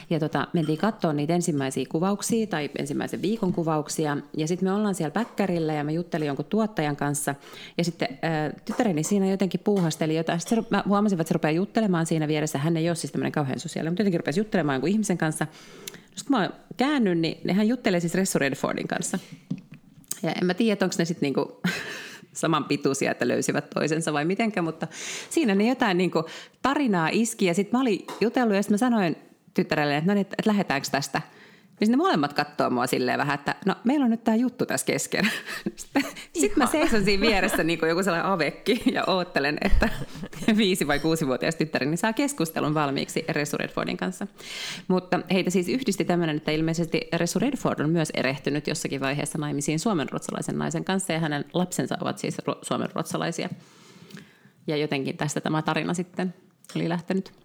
Speaker 2: Ja tota, mentiin katsoa niitä ensimmäisiä kuvauksia tai ensimmäisen viikon kuvauksia. Ja sitten me ollaan siellä päkkärillä ja mä juttelin jonkun tuottajan kanssa. Ja sitten äh, tyttäreni siinä jotenkin puuhasteli jotain. Sitten mä huomasin, että se rupeaa juttelemaan siinä vieressä. Hän ei ole siis tämmöinen kauhean sosiaalinen, mutta jotenkin rupesi juttelemaan jonkun ihmisen kanssa. Sitten kun mä käännyn, niin hän juttelee siis Ressu Redfordin kanssa. Ja en mä tiedä, onko ne sitten niinku saman pituisia, että löysivät toisensa vai mitenkä, mutta siinä ne jotain niinku tarinaa iski. Ja sitten mä olin jutellut ja sitten mä sanoin tyttärelle, että no niin, että lähdetäänkö tästä – niin ne molemmat katsoo mua silleen vähän, että no meillä on nyt tämä juttu tässä kesken. Sitten, mä seison siinä vieressä niin kuin joku sellainen avekki ja oottelen, että viisi- vai kuusi-vuotias tyttäreni saa keskustelun valmiiksi Ressu Redfordin kanssa. Mutta heitä siis yhdisti tämmöinen, että ilmeisesti Ressu Redford on myös erehtynyt jossakin vaiheessa naimisiin suomenruotsalaisen naisen kanssa ja hänen lapsensa ovat siis suomenruotsalaisia. Ja jotenkin tästä tämä tarina sitten oli lähtenyt.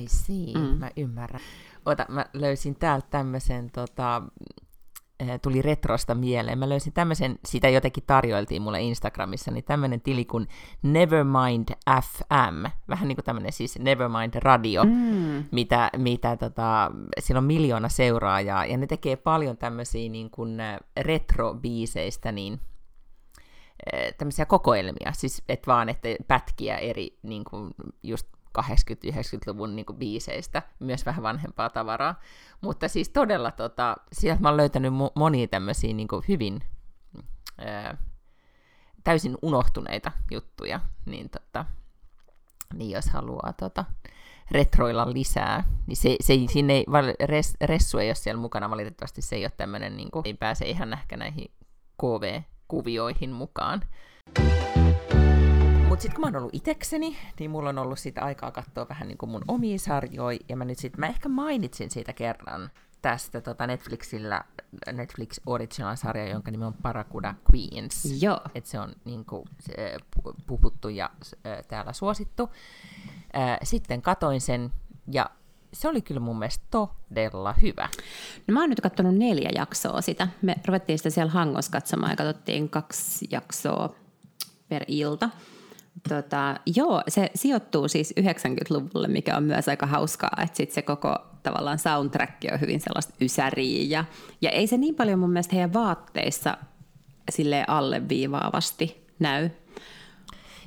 Speaker 3: I see, mm. mä ymmärrän. Ota, mä löysin täältä tämmöisen, tota, eh, tuli retrosta mieleen. Mä löysin tämmöisen, sitä jotenkin tarjoiltiin mulle Instagramissa, niin tämmöinen tili kuin Nevermind FM. Vähän niin kuin tämmöinen siis Nevermind Radio, mm. mitä, mitä tota, sillä on miljoona seuraajaa, ja ne tekee paljon tämmöisiä niin kuin eh, retro-biiseistä, niin eh, tämmöisiä kokoelmia, siis et vaan, että pätkiä eri niin kuin just 80-90-luvun niin kuin biiseistä, myös vähän vanhempaa tavaraa. Mutta siis todella, tota, sieltä mä oon löytänyt mo- monia tämmöisiä niin hyvin ää, täysin unohtuneita juttuja, niin, tota, niin jos haluaa tota, retroilla lisää, niin se, se, sinne ei, res, Ressu ei ole siellä mukana, valitettavasti se ei ole tämmöinen, niin kuin, ei pääse ihan ehkä näihin KV-kuvioihin mukaan. Mutta sitten kun mä oon ollut itekseni, niin mulla on ollut sitä aikaa katsoa vähän niin kuin mun omia sarjoja, ja mä nyt sit, mä ehkä mainitsin siitä kerran tästä tota Netflixillä, Netflix Original-sarja, jonka nimi on Parakuda Queens.
Speaker 2: Joo.
Speaker 3: Et se on niin kuin, se, puhuttu ja täällä suosittu. Sitten katoin sen, ja se oli kyllä mun mielestä todella hyvä.
Speaker 2: No mä oon nyt katsonut neljä jaksoa sitä. Me ruvettiin sitä siellä Hangossa katsomaan ja katsottiin kaksi jaksoa per ilta. Tota, joo, se sijoittuu siis 90-luvulle, mikä on myös aika hauskaa, että sit se koko tavallaan soundtrack on hyvin sellaista ysäriä ja, ja ei se niin paljon mun mielestä heidän vaatteissa sille alleviivaavasti näy.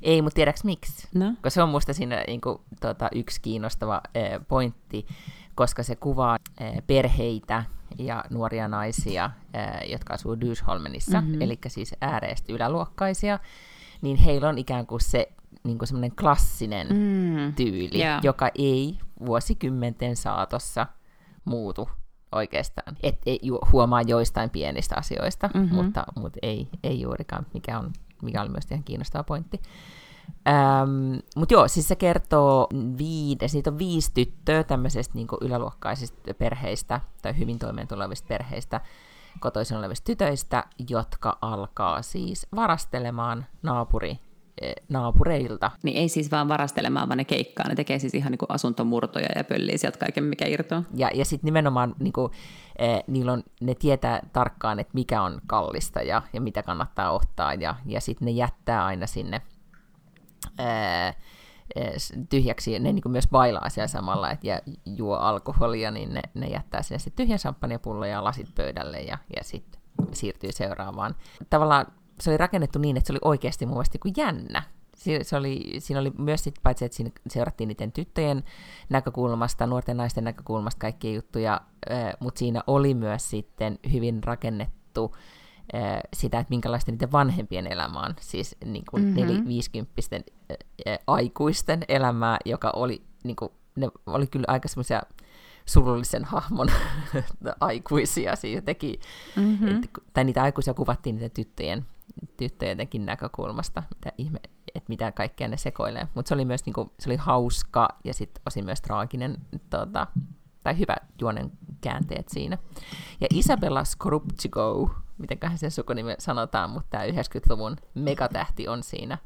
Speaker 3: Ei, mutta tiedäks miksi?
Speaker 2: No?
Speaker 3: Koska se on musta siinä niin kuin, tota, yksi kiinnostava eh, pointti, koska se kuvaa eh, perheitä ja nuoria naisia, eh, jotka asuu Dysholmenissa, mm-hmm. eli siis ääreesti yläluokkaisia, niin heillä on ikään kuin se niin kuin semmoinen klassinen mm, tyyli, yeah. joka ei vuosikymmenten saatossa muutu oikeastaan. Et, ei, huomaa joistain pienistä asioista, mm-hmm. mutta, mutta ei, ei juurikaan, mikä on, mikä on myös ihan kiinnostava pointti. Ähm, Mutta joo, siis se kertoo viides, niitä on viisi tyttöä tämmöisestä niin yläluokkaisista perheistä tai hyvin toimeentulevista perheistä, kotoisin olevista tytöistä, jotka alkaa siis varastelemaan naapuri Eh, naapureilta.
Speaker 2: Niin ei siis vaan varastelemaan, vaan ne keikkaa. Ne tekee siis ihan niin kuin asuntomurtoja ja pöllii sieltä kaiken, mikä irtoaa.
Speaker 3: Ja, ja sitten nimenomaan niin kuin, eh, niillä on, ne tietää tarkkaan, että mikä on kallista ja, ja mitä kannattaa ottaa. Ja, ja sitten ne jättää aina sinne eh, tyhjäksi, ne niin myös bailaa siellä samalla, että ja juo alkoholia, niin ne, ne jättää sinne sitten tyhjän champagnepullon ja lasit pöydälle ja, ja sitten siirtyy seuraavaan. Tavallaan se oli rakennettu niin, että se oli oikeasti mun mielestä kuin jännä. Se oli, siinä oli myös sit, paitsi, että siinä seurattiin niiden tyttöjen näkökulmasta, nuorten naisten näkökulmasta kaikkia juttuja, mutta siinä oli myös sitten hyvin rakennettu sitä, että minkälaista niiden vanhempien elämä on, siis niin kuin mm-hmm. neli-viisikymppisten aikuisten elämää, joka oli, niin kuin, ne oli kyllä aika semmoisia surullisen hahmon aikuisia, siis teki, mm-hmm. et, tai niitä aikuisia kuvattiin niiden tyttöjen tyttöjenkin näkökulmasta, mitä ihme, että mitä kaikkea ne sekoilee. Mutta se oli myös niinku, se oli hauska ja sitten osin myös traaginen, tota, tai hyvä juonen käänteet siinä. Ja Isabella Skorupchiko, mitenköhän sen sukunimi sanotaan, mutta tämä 90-luvun megatähti on siinä,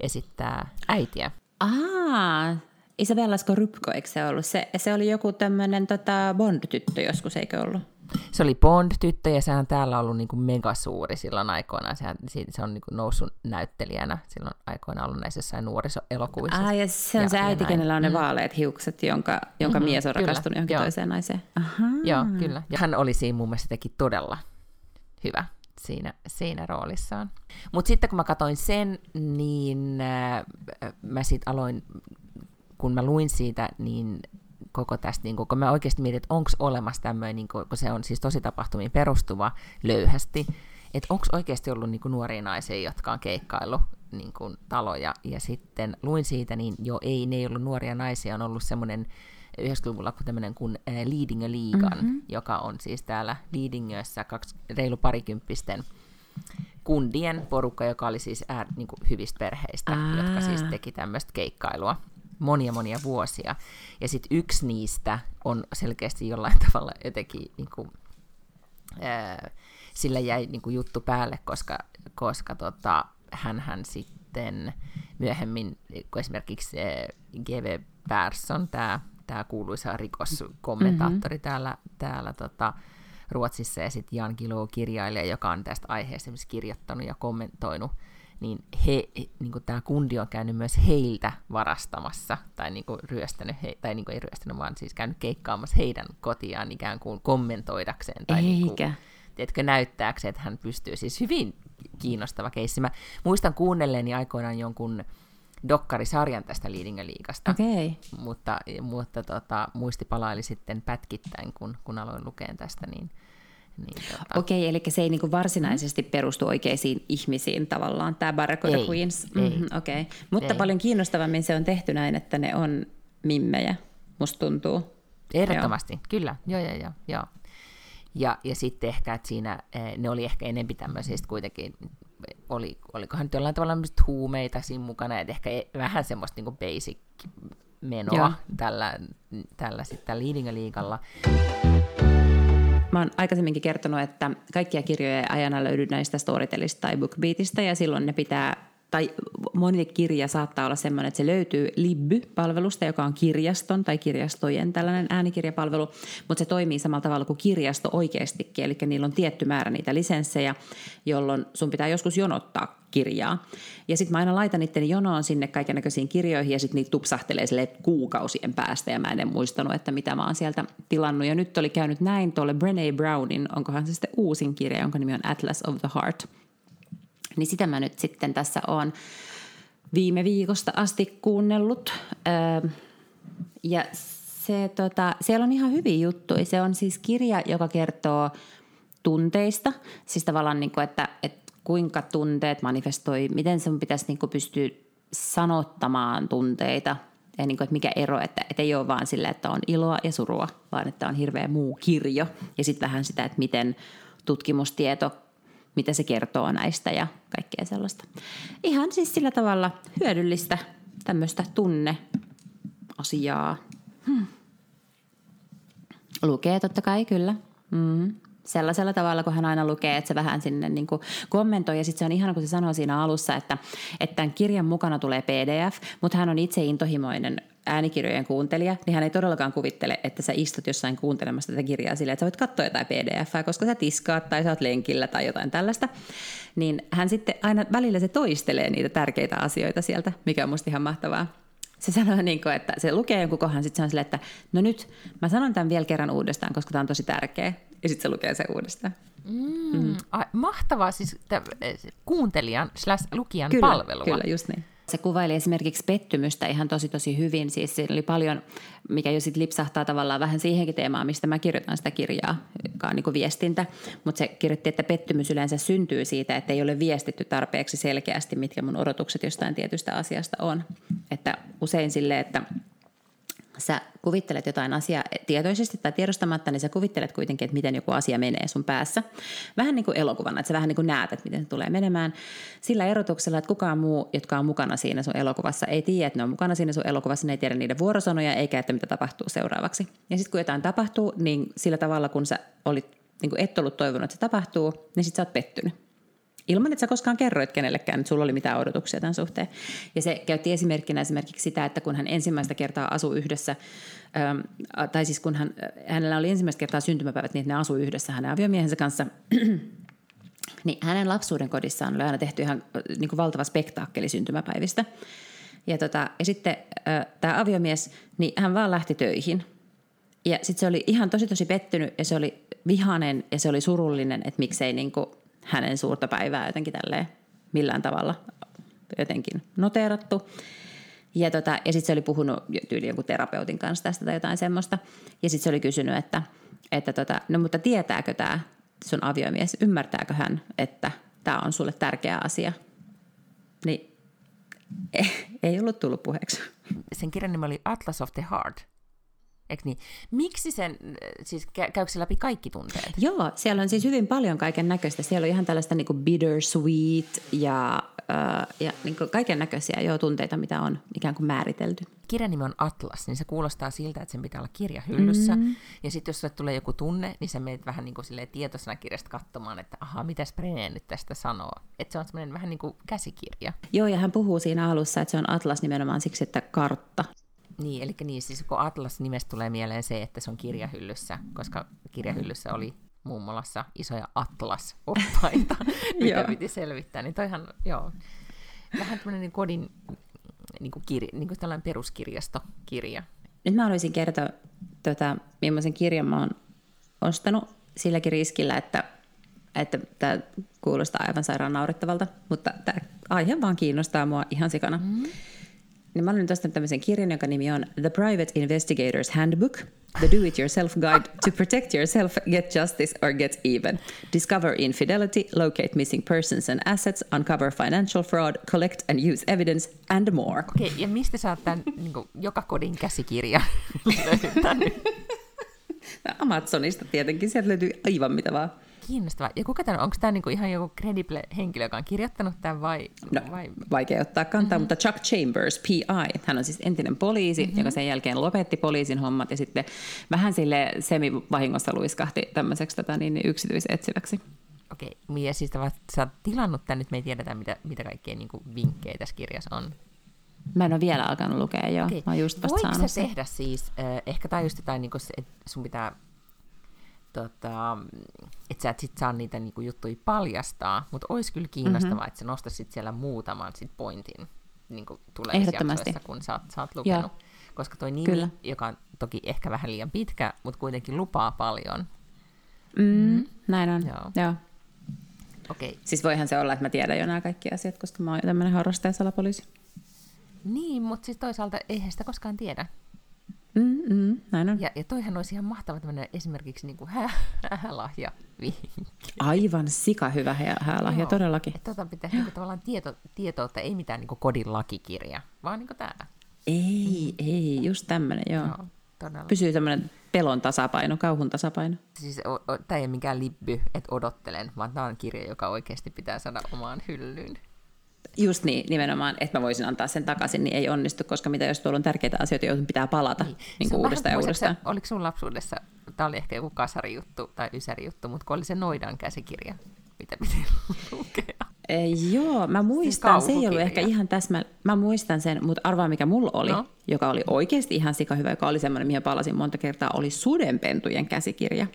Speaker 3: esittää äitiä.
Speaker 2: Ah, Isabella Skorupko, eikö se ollut? Se, se oli joku tämmöinen tota Bond-tyttö joskus, eikö ollut?
Speaker 3: Se oli Bond-tyttö ja sehän on täällä ollut niin kuin megasuuri silloin aikoinaan. Sehän, se on niin kuin noussut näyttelijänä silloin aikoinaan ollut näissä jossain nuorisoelokuvissa.
Speaker 2: Ah, ja se on ja, se äiti, kenellä on ne mm. vaaleat hiukset, jonka, jonka mm-hmm, mies on kyllä, rakastunut johonkin joo. toiseen naiseen.
Speaker 3: Aha. Joo, kyllä. Ja hän oli siinä mun mielestä teki todella hyvä siinä, siinä roolissaan. Mutta sitten kun mä katsoin sen, niin äh, mä sitten aloin, kun mä luin siitä, niin koko tästä, niin kun mä oikeasti mietin, että onko olemassa tämmöinen, niin kun se on siis tosi tapahtumiin perustuva löyhästi, että onko oikeasti ollut niin nuoria naisia, jotka on keikkaillut niin taloja, ja sitten luin siitä, niin jo ei, ne ei ollut nuoria naisia, on ollut semmoinen 90-luvulla kuin tämmöinen kuin äh, Leading a Leagan, mm-hmm. joka on siis täällä Leadingössä kaksi, reilu parikymppisten kundien porukka, joka oli siis ää, niin kuin hyvistä perheistä, Aa. jotka siis teki tämmöistä keikkailua monia monia vuosia. Ja sitten yksi niistä on selkeästi jollain tavalla jotenkin niin kuin, ää, sillä jäi niin kuin juttu päälle, koska, koska tota, hän sitten myöhemmin, kun esimerkiksi G.V. Persson, tämä tämä kuuluisa rikoskommentaattori mm-hmm. täällä, täällä tota, Ruotsissa, ja sitten Jan Kilo kirjailija, joka on tästä aiheesta kirjoittanut ja kommentoinut niin, he, niin tämä kundi on käynyt myös heiltä varastamassa, tai niin kuin ryöstänyt, he, tai niin kuin ei ryöstänyt, vaan siis käynyt keikkaamassa heidän kotiaan ikään kuin kommentoidakseen. Tai Eikä. Niin kuin, tiedätkö, näyttääkseen, että hän pystyy. Siis hyvin kiinnostava keissi. Mä muistan kuunnelleeni aikoinaan jonkun dokkarisarjan tästä Leading liikasta,
Speaker 2: okay.
Speaker 3: mutta, mutta tota, muisti palaili sitten pätkittäin, kun, kun aloin lukea tästä, niin niin,
Speaker 2: tota... Okei, eli se ei niinku varsinaisesti perustu oikeisiin ihmisiin tavallaan, tämä Barracuda ei, Queens. Ei, mm-hmm, okay. Mutta ei. paljon kiinnostavammin se on tehty näin, että ne on mimmejä, musta tuntuu.
Speaker 3: Ehdottomasti, joo. kyllä. Joo, joo, joo, joo. Ja, ja sitten ehkä, että siinä eh, ne oli ehkä enempi tämmöisistä kuitenkin, oli, olikohan nyt jollain tavalla huumeita siinä mukana, että ehkä e, vähän semmoista niin basic menoa Joo. tällä, tällä sitten liigalla
Speaker 2: mä oon aikaisemminkin kertonut, että kaikkia kirjoja ei aina löydy näistä Storytelista tai BookBeatista, ja silloin ne pitää tai moni kirja saattaa olla sellainen, että se löytyy Libby-palvelusta, joka on kirjaston tai kirjastojen tällainen äänikirjapalvelu, mutta se toimii samalla tavalla kuin kirjasto oikeastikin, eli niillä on tietty määrä niitä lisenssejä, jolloin sun pitää joskus jonottaa kirjaa. Ja sitten mä aina laitan itteni jonoon sinne kaikenlaisiin kirjoihin ja sitten niitä tupsahtelee sille kuukausien päästä ja mä en muistanut, että mitä mä oon sieltä tilannut. Ja nyt oli käynyt näin tuolle Brené Brownin, onkohan se sitten uusin kirja, jonka nimi on Atlas of the Heart – niin sitä mä nyt sitten tässä on viime viikosta asti kuunnellut. Öö, ja se, tota, siellä on ihan hyviä juttuja. Se on siis kirja, joka kertoo tunteista. Siis tavallaan, niin kuin, että, että kuinka tunteet manifestoi, miten sun pitäisi niin kuin pystyä sanottamaan tunteita. Ja niin kuin, että mikä ero, että, että ei ole vaan sillä, että on iloa ja surua, vaan että on hirveä muu kirjo. Ja sitten vähän sitä, että miten tutkimustieto mitä se kertoo näistä ja kaikkea sellaista. Ihan siis sillä tavalla hyödyllistä tämmöistä tunneasiaa. Hmm. Lukee totta kai kyllä. Mm sellaisella tavalla, kun hän aina lukee, että se vähän sinne niin kuin kommentoi. Ja sitten se on ihana, kun se sanoo siinä alussa, että, että tämän kirjan mukana tulee PDF, mutta hän on itse intohimoinen äänikirjojen kuuntelija, niin hän ei todellakaan kuvittele, että sä istut jossain kuuntelemassa tätä kirjaa silleen, että sä voit katsoa jotain pdf koska sä tiskaat tai sä oot lenkillä tai jotain tällaista. Niin hän sitten aina välillä se toistelee niitä tärkeitä asioita sieltä, mikä on musta ihan mahtavaa se sanoo, niin kuin, että se lukee jonkun kohan, sitten se on silleen, että no nyt mä sanon tämän vielä kerran uudestaan, koska tämä on tosi tärkeä. Ja sitten se lukee se uudestaan.
Speaker 3: Mm, mm. A, mahtavaa siis t- kuuntelijan slash lukijan
Speaker 2: kyllä,
Speaker 3: palvelua.
Speaker 2: Kyllä, just niin. Se kuvaili esimerkiksi pettymystä ihan tosi tosi hyvin. Siis siinä oli paljon, mikä jo sitten lipsahtaa tavallaan vähän siihenkin teemaan, mistä mä kirjoitan sitä kirjaa, joka on niin kuin viestintä. Mutta se kirjoitti, että pettymys yleensä syntyy siitä, että ei ole viestitty tarpeeksi selkeästi, mitkä mun odotukset jostain tietystä asiasta on. Että usein sille, että sä kuvittelet jotain asiaa tietoisesti tai tiedostamatta, niin sä kuvittelet kuitenkin, että miten joku asia menee sun päässä. Vähän niin kuin elokuvana, että sä vähän niin kuin näet, että miten se tulee menemään. Sillä erotuksella, että kukaan muu, jotka on mukana siinä sun elokuvassa, ei tiedä, että ne on mukana siinä sun elokuvassa, ne ei tiedä niiden vuorosanoja eikä, että mitä tapahtuu seuraavaksi. Ja sitten kun jotain tapahtuu, niin sillä tavalla, kun sä olit, niin kuin et ollut toivonut, että se tapahtuu, niin sitten sä oot pettynyt ilman, että sä koskaan kerroit kenellekään, että sulla oli mitään odotuksia tämän suhteen. Ja se käytti esimerkkinä esimerkiksi sitä, että kun hän ensimmäistä kertaa asui yhdessä, ähm, tai siis kun hän, hänellä oli ensimmäistä kertaa syntymäpäivät, niin ne asui yhdessä hänen aviomiehensä kanssa, niin hänen lapsuuden kodissaan oli aina tehty ihan niin kuin valtava spektaakkeli syntymäpäivistä. Ja, tota, ja sitten äh, tämä aviomies, niin hän vaan lähti töihin. Ja sitten se oli ihan tosi tosi pettynyt ja se oli vihanen ja se oli surullinen, että miksei niin kuin hänen suurta päivää jotenkin tälleen millään tavalla jotenkin noteerattu. Ja, tota, ja sitten se oli puhunut tyyli jonkun terapeutin kanssa tästä tai jotain semmoista. Ja sitten se oli kysynyt, että, että tota, no mutta tietääkö tämä sun aviomies, ymmärtääkö hän, että tämä on sulle tärkeä asia? Niin ei ollut tullut puheeksi.
Speaker 3: Sen kirjan nimi oli Atlas of the Heart. Eikö niin? Miksi sen, siis käykö se läpi kaikki tunteet?
Speaker 2: Joo, siellä on siis hyvin paljon kaiken näköistä. Siellä on ihan tällaista niin bittersweet ja, äh, ja niin kaiken näköisiä jo tunteita, mitä on ikään kuin määritelty.
Speaker 3: Kirjan nimi on Atlas, niin se kuulostaa siltä, että sen pitää olla kirjahyllyssä. Mm-hmm. Ja sitten jos sulle tulee joku tunne, niin sä menet vähän niin kuin tietoisena kirjasta katsomaan, että aha, mitä Brené nyt tästä sanoo. Että se on semmoinen vähän niin kuin käsikirja.
Speaker 2: Joo, ja hän puhuu siinä alussa, että se on Atlas nimenomaan siksi, että kartta
Speaker 3: niin, eli niin, siis kun Atlas nimestä tulee mieleen se, että se on kirjahyllyssä, koska kirjahyllyssä oli muun muassa isoja Atlas-oppaita, mitä piti selvittää, niin toihan, joo, vähän tämmöinen niin kodin niin kuin kirja, niin kuin tällainen peruskirjastokirja.
Speaker 2: Nyt mä haluaisin kertoa, tota, millaisen kirjan mä oon ostanut silläkin riskillä, että että tämä kuulostaa aivan sairaan naurettavalta, mutta tämä aihe vaan kiinnostaa mua ihan sikana. Mm-hmm niin mä olen nyt ostanut tämmöisen kirjan, jonka nimi on The Private Investigator's Handbook, The Do-It-Yourself Guide to Protect Yourself, Get Justice or Get Even. Discover infidelity, locate missing persons and assets, uncover financial fraud, collect and use evidence, and more.
Speaker 3: Okei, okay, ja mistä sä oot tämän niin kuin, joka kodin käsikirja löytänyt?
Speaker 2: Amazonista tietenkin, sieltä löytyy aivan mitä vaan.
Speaker 3: Kiinnostavaa. Ja kuka tämän, onko tämä niinku ihan joku credible henkilö, joka on kirjoittanut tämän vai?
Speaker 2: No, vai? vaikea ottaa kantaa, mm-hmm. mutta Chuck Chambers, PI, hän on siis entinen poliisi, mm-hmm. joka sen jälkeen lopetti poliisin hommat ja sitten vähän sille semi-vahingossa luiskahti tämmöiseksi tota, niin, niin yksityisetsiväksi.
Speaker 3: Okei, okay. ja siis sä oot tilannut tämän, nyt me ei tiedetä, mitä, mitä kaikkea niin vinkkejä tässä kirjassa on.
Speaker 2: Mä en ole vielä alkanut lukea, joo. Okay. Mä just vasta
Speaker 3: Voiko sä tehdä siis, äh, ehkä tai just jotain, niin kuin, että sun pitää tota, että sä et sit saa niitä niinku juttuja paljastaa, mutta olisi kyllä kiinnostavaa, mm-hmm. että sä nostaisit siellä muutaman sit pointin niinku tulevissa jaksoissa, kun sä oot, sä oot lukenut. Joo. Koska toi nimi, kyllä. joka on toki ehkä vähän liian pitkä, mutta kuitenkin lupaa paljon.
Speaker 2: Mm, mm. Näin on, joo. joo.
Speaker 3: Okay.
Speaker 2: Siis voihan se olla, että mä tiedän jo nämä kaikki asiat, koska mä oon jo tämmöinen harrastaja salapoliisi.
Speaker 3: Niin, mutta siis toisaalta eihän sitä koskaan tiedä.
Speaker 2: Mm, mm, näin on.
Speaker 3: Ja, ja toihan olisi ihan mahtava tämmöinen esimerkiksi niin kuin häälahja
Speaker 2: Aivan sika hyvä häälahja, Joo. todellakin.
Speaker 3: Että tota pitäisi niin kuin, tavallaan tieto, tietoutta, ei mitään niin kuin kodin lakikirja, vaan niin kuin tämä.
Speaker 2: Ei, mm. ei, just tämmöinen, joo. joo todella. Pysyy tämmöinen pelon tasapaino, kauhun tasapaino.
Speaker 3: Siis tämä ei ole mikään libby, että odottelen, vaan tämä on kirja, joka oikeasti pitää saada omaan hyllyyn.
Speaker 2: Just niin, nimenomaan, että mä voisin antaa sen takaisin, niin ei onnistu, koska mitä jos tuolla on tärkeitä asioita, joihin pitää palata niin. niin kuin uudestaan ja uudestaan.
Speaker 3: oliko sun lapsuudessa, tämä oli ehkä joku kasarijuttu tai ysärijuttu, mutta kun oli se Noidan käsikirja, mitä piti lukea?
Speaker 2: Ei, joo, mä muistan, siis se ei ollut ehkä ihan täsmä, mä muistan sen, mutta arvaa mikä mulla oli, no. joka oli oikeasti ihan sika hyvä, joka oli semmoinen, mihin palasin monta kertaa, oli Sudenpentujen käsikirja.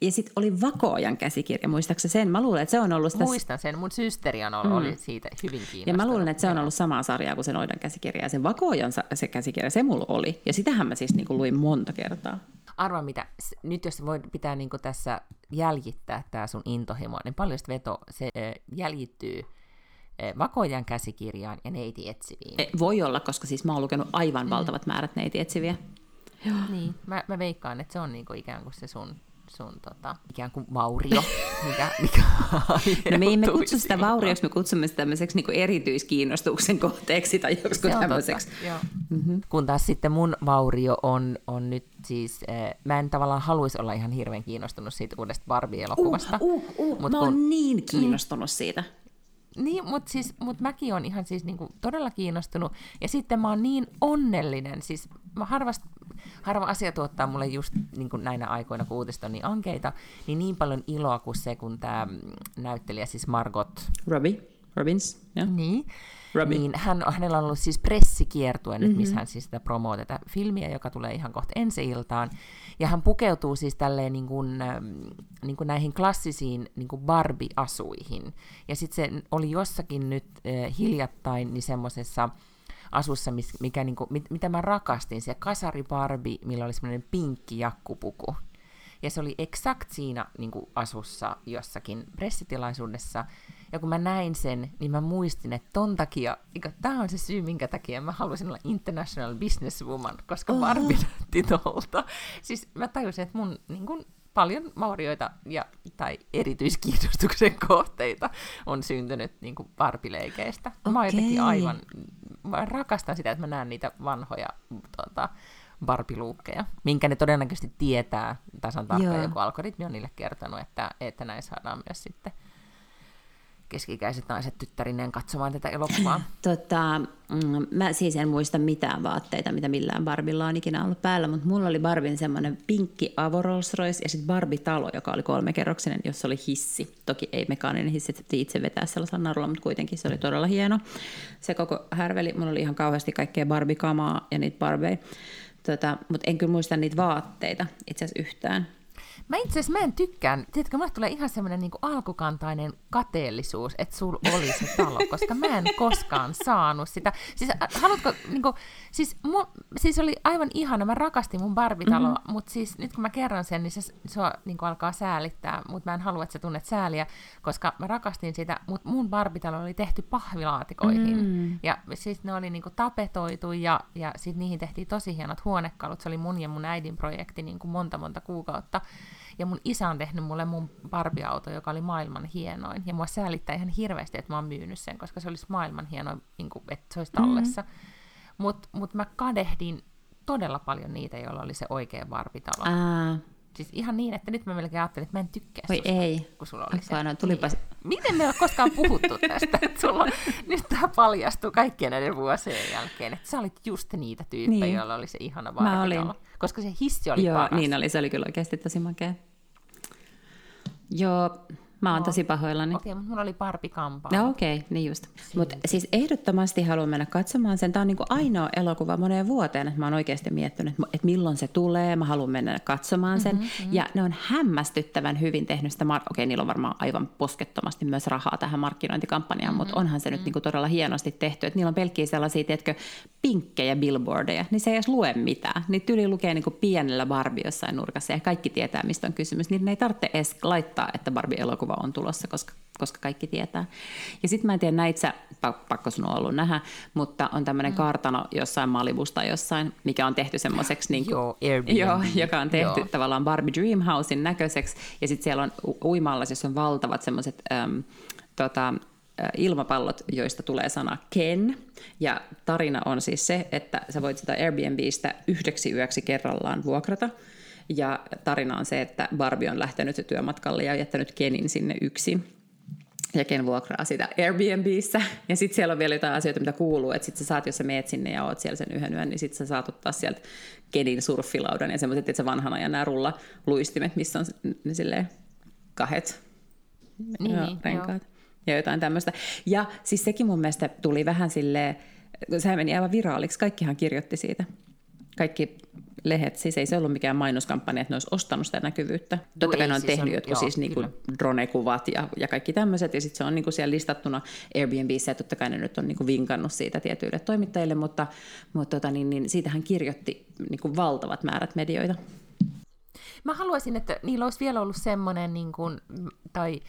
Speaker 2: Ja sitten oli Vakoojan käsikirja, muistaakseni sen? Mä luulen, että se on ollut...
Speaker 3: Sitä... Muistan sen, mun systeri on ollut, mm. oli siitä hyvin kiinnostunut.
Speaker 2: Ja mä luulen, että se on ollut samaa sarjaa kuin se Noidan käsikirja. Ja se Vakoojan se käsikirja, se mulla oli. Ja sitähän mä siis niin kuin luin monta kertaa.
Speaker 3: Arva mitä, nyt jos voi pitää niin tässä jäljittää tämä sun intohimo, niin paljon veto, se jäljittyy Vakojan käsikirjaan ja neiti etsiviin.
Speaker 2: E, voi olla, koska siis mä oon lukenut aivan mm. valtavat määrät neiti etsiviä.
Speaker 3: Joo. Niin, mä, mä veikkaan, että se on niinku ikään kuin se sun sun tota, ikään kuin vaurio, mikä, mikä
Speaker 2: No me emme kutsu sitä vaurioksi, me kutsumme sitä tämmöiseksi niin erityiskiinnostuksen kohteeksi tai joksikin tämmöiseksi.
Speaker 3: mm-hmm. Kun taas sitten mun vaurio on, on nyt siis, äh, mä en tavallaan haluaisi olla ihan hirveän kiinnostunut siitä uudesta Barbie-elokuvasta.
Speaker 2: Uh, uh, uh, mut mä oon niin kiinnostunut niin, siitä.
Speaker 3: Niin, mutta siis, mut mäkin on ihan siis niinku todella kiinnostunut. Ja sitten mä oon niin onnellinen. Siis mä harvast, harva asia tuottaa mulle just niin kuin näinä aikoina, kun uutiset on niin ankeita, niin niin paljon iloa kuin se, kun tämä näyttelijä, siis Margot...
Speaker 2: Robbie. Robbins, yeah.
Speaker 3: Niin. Robbie. Niin hän, hänellä on ollut siis pressikiertue nyt, mm-hmm. missä hän siis sitä promoo tätä filmiä, joka tulee ihan kohta ensi iltaan. Ja hän pukeutuu siis tälleen niin kuin, niin kuin näihin klassisiin niin kuin Barbie-asuihin. Ja sitten se oli jossakin nyt äh, hiljattain niin semmoisessa asussa, mikä, niin kuin, mit, mitä mä rakastin, se kasari Barbie, millä oli semmoinen pinkki jakkupuku. Ja se oli eksakt siinä niin kuin asussa jossakin pressitilaisuudessa. Ja kun mä näin sen, niin mä muistin, että ton takia, tämä on se syy, minkä takia mä halusin olla international businesswoman, koska. Barbie näytti tolta. Siis mä tajusin, että mun niin kuin, paljon maurioita ja, tai erityiskiinnostuksen kohteita on syntynyt niin kuin barbileikeistä. Okay. Mä jotenkin aivan, mä rakastan sitä, että mä näen niitä vanhoja tuota, barbiluukkeja, minkä ne todennäköisesti tietää tasan tarkkaan, joku algoritmi on niille kertonut, että, että näin saadaan myös sitten keskikäiset naiset tyttärineen katsomaan tätä elokuvaa?
Speaker 2: Tota, mm, mä siis en muista mitään vaatteita, mitä millään Barbilla on ikinä ollut päällä, mutta mulla oli Barbin semmoinen pinkki Avo Rolls Royce ja sitten Barbie-talo, joka oli kolmekerroksinen, jossa oli hissi. Toki ei mekaaninen hissi, että itse vetää sellaisella narulla, mutta kuitenkin se oli todella hieno. Se koko härveli, mulla oli ihan kauheasti kaikkea Barbie-kamaa ja niitä Barbie. Tota, mutta en kyllä muista niitä vaatteita itse asiassa yhtään.
Speaker 3: Mä itse asiassa mä en tykkään, tiedätkö, mulle tulee ihan semmoinen niin alkukantainen kateellisuus, että sul oli se talo, koska mä en koskaan saanut sitä. Siis haluatko, niin kuin, siis, mu, siis oli aivan ihana, mä rakastin mun Barbitaloa, mm-hmm. mutta siis nyt kun mä kerron sen, niin se sua niin kuin alkaa säälittää, mutta mä en halua, että sä tunnet sääliä, koska mä rakastin sitä, mutta mun Barbitalo oli tehty pahvilaatikoihin. Mm-hmm. Ja siis ne oli niin kuin tapetoitu ja, ja sitten niihin tehtiin tosi hienot huonekalut. Se oli mun ja mun äidin projekti niin kuin monta monta kuukautta. Ja mun isä on tehnyt mulle mun Barbie-auto, joka oli maailman hienoin. Ja mua säälittää ihan hirveästi, että mä oon myynyt sen, koska se olisi maailman hienoin, niin kuin, että se olisi tallessa. Mm-hmm. Mutta mut mä kadehdin todella paljon niitä, joilla oli se oikea Barbie-talo. Aa. Siis ihan niin, että nyt mä melkein ajattelin, että mä en tykkää
Speaker 2: Oi
Speaker 3: susta,
Speaker 2: ei.
Speaker 3: kun sulla oli
Speaker 2: se. No, tulipas...
Speaker 3: niin. Miten me ei ole koskaan puhuttu tästä, että sulla nyt tämä paljastuu kaikkien näiden vuosien jälkeen, että sä olit just niitä tyyppejä, niin. joilla oli se ihana barbie Koska se hissi oli
Speaker 2: Joo,
Speaker 3: paras.
Speaker 2: niin oli, se oli kyllä oikeasti tosi makea. Joo, Mä oon no. tosi pahoillani.
Speaker 3: Okei, okay, mutta mulla oli Barbie kampaa.
Speaker 2: No okei, okay, niin just. Mutta siis ehdottomasti haluan mennä katsomaan sen. Tämä on niinku ainoa elokuva moneen vuoteen, että mä oon oikeasti miettinyt, että milloin se tulee. Mä haluan mennä katsomaan sen. Mm-hmm, mm-hmm. Ja ne on hämmästyttävän hyvin tehnyt sitä. Mar- okei, okay, niillä on varmaan aivan poskettomasti myös rahaa tähän markkinointikampanjaan, mm-hmm. mutta onhan se nyt niinku todella hienosti tehty. Että niillä on pelkkiä sellaisia, tiedätkö, pinkkejä billboardeja. Niin se ei edes lue mitään. Niitä yli lukee niinku pienellä Barbie jossain nurkassa ja kaikki tietää, mistä on kysymys. Niin ne ei tarvitse edes laittaa, että Barbie-elokuva elokuva on tulossa, koska, koska kaikki tietää. Ja sitten mä en tiedä, näit sä, pakko sun on ollut nähdä, mutta on tämmöinen mm. kartano jossain Malibusta jossain, mikä on tehty semmoiseksi, niin
Speaker 3: joo,
Speaker 2: joo, joka on tehty joo. tavallaan Barbie Dreamhousein näköiseksi, ja sitten siellä on uimalla, jossa on valtavat semmoiset... Ähm, tota, ilmapallot, joista tulee sana Ken. Ja tarina on siis se, että sä voit sitä Airbnbistä yhdeksi yöksi kerrallaan vuokrata. Ja tarina on se, että Barbie on lähtenyt työmatkalle ja jättänyt Kenin sinne yksin ja ken vuokraa sitä Airbnbissä. Ja sitten siellä on vielä jotain asioita, mitä kuuluu, että sitten sä saat, jos sä meet sinne ja oot siellä sen yhden yön, niin sitten sä saat ottaa sieltä Kenin surffilaudan ja semmoiset, että se vanhan ajan nämä rulla luistimet, missä on ne silleen kahet niin, joo, niin, renkaat joo. ja jotain tämmöistä. Ja siis sekin mun mielestä tuli vähän silleen, sehän meni aivan viraaliksi, kaikkihan kirjoitti siitä. Kaikki lehet, siis ei se ollut mikään mainoskampanja, että ne olisi ostanut sitä näkyvyyttä. Totta kai ne on siis tehnyt on, jotkut joo, siis niinku drone-kuvat ja, ja kaikki tämmöiset, ja sitten se on niinku siellä listattuna Airbnbissä, ja totta kai ne nyt on niinku vinkannut siitä tietyille toimittajille, mutta, mutta tota, niin, niin siitähän kirjoitti niinku valtavat määrät medioita.
Speaker 3: Mä haluaisin, että niillä olisi vielä ollut semmoinen, niin kuin, tai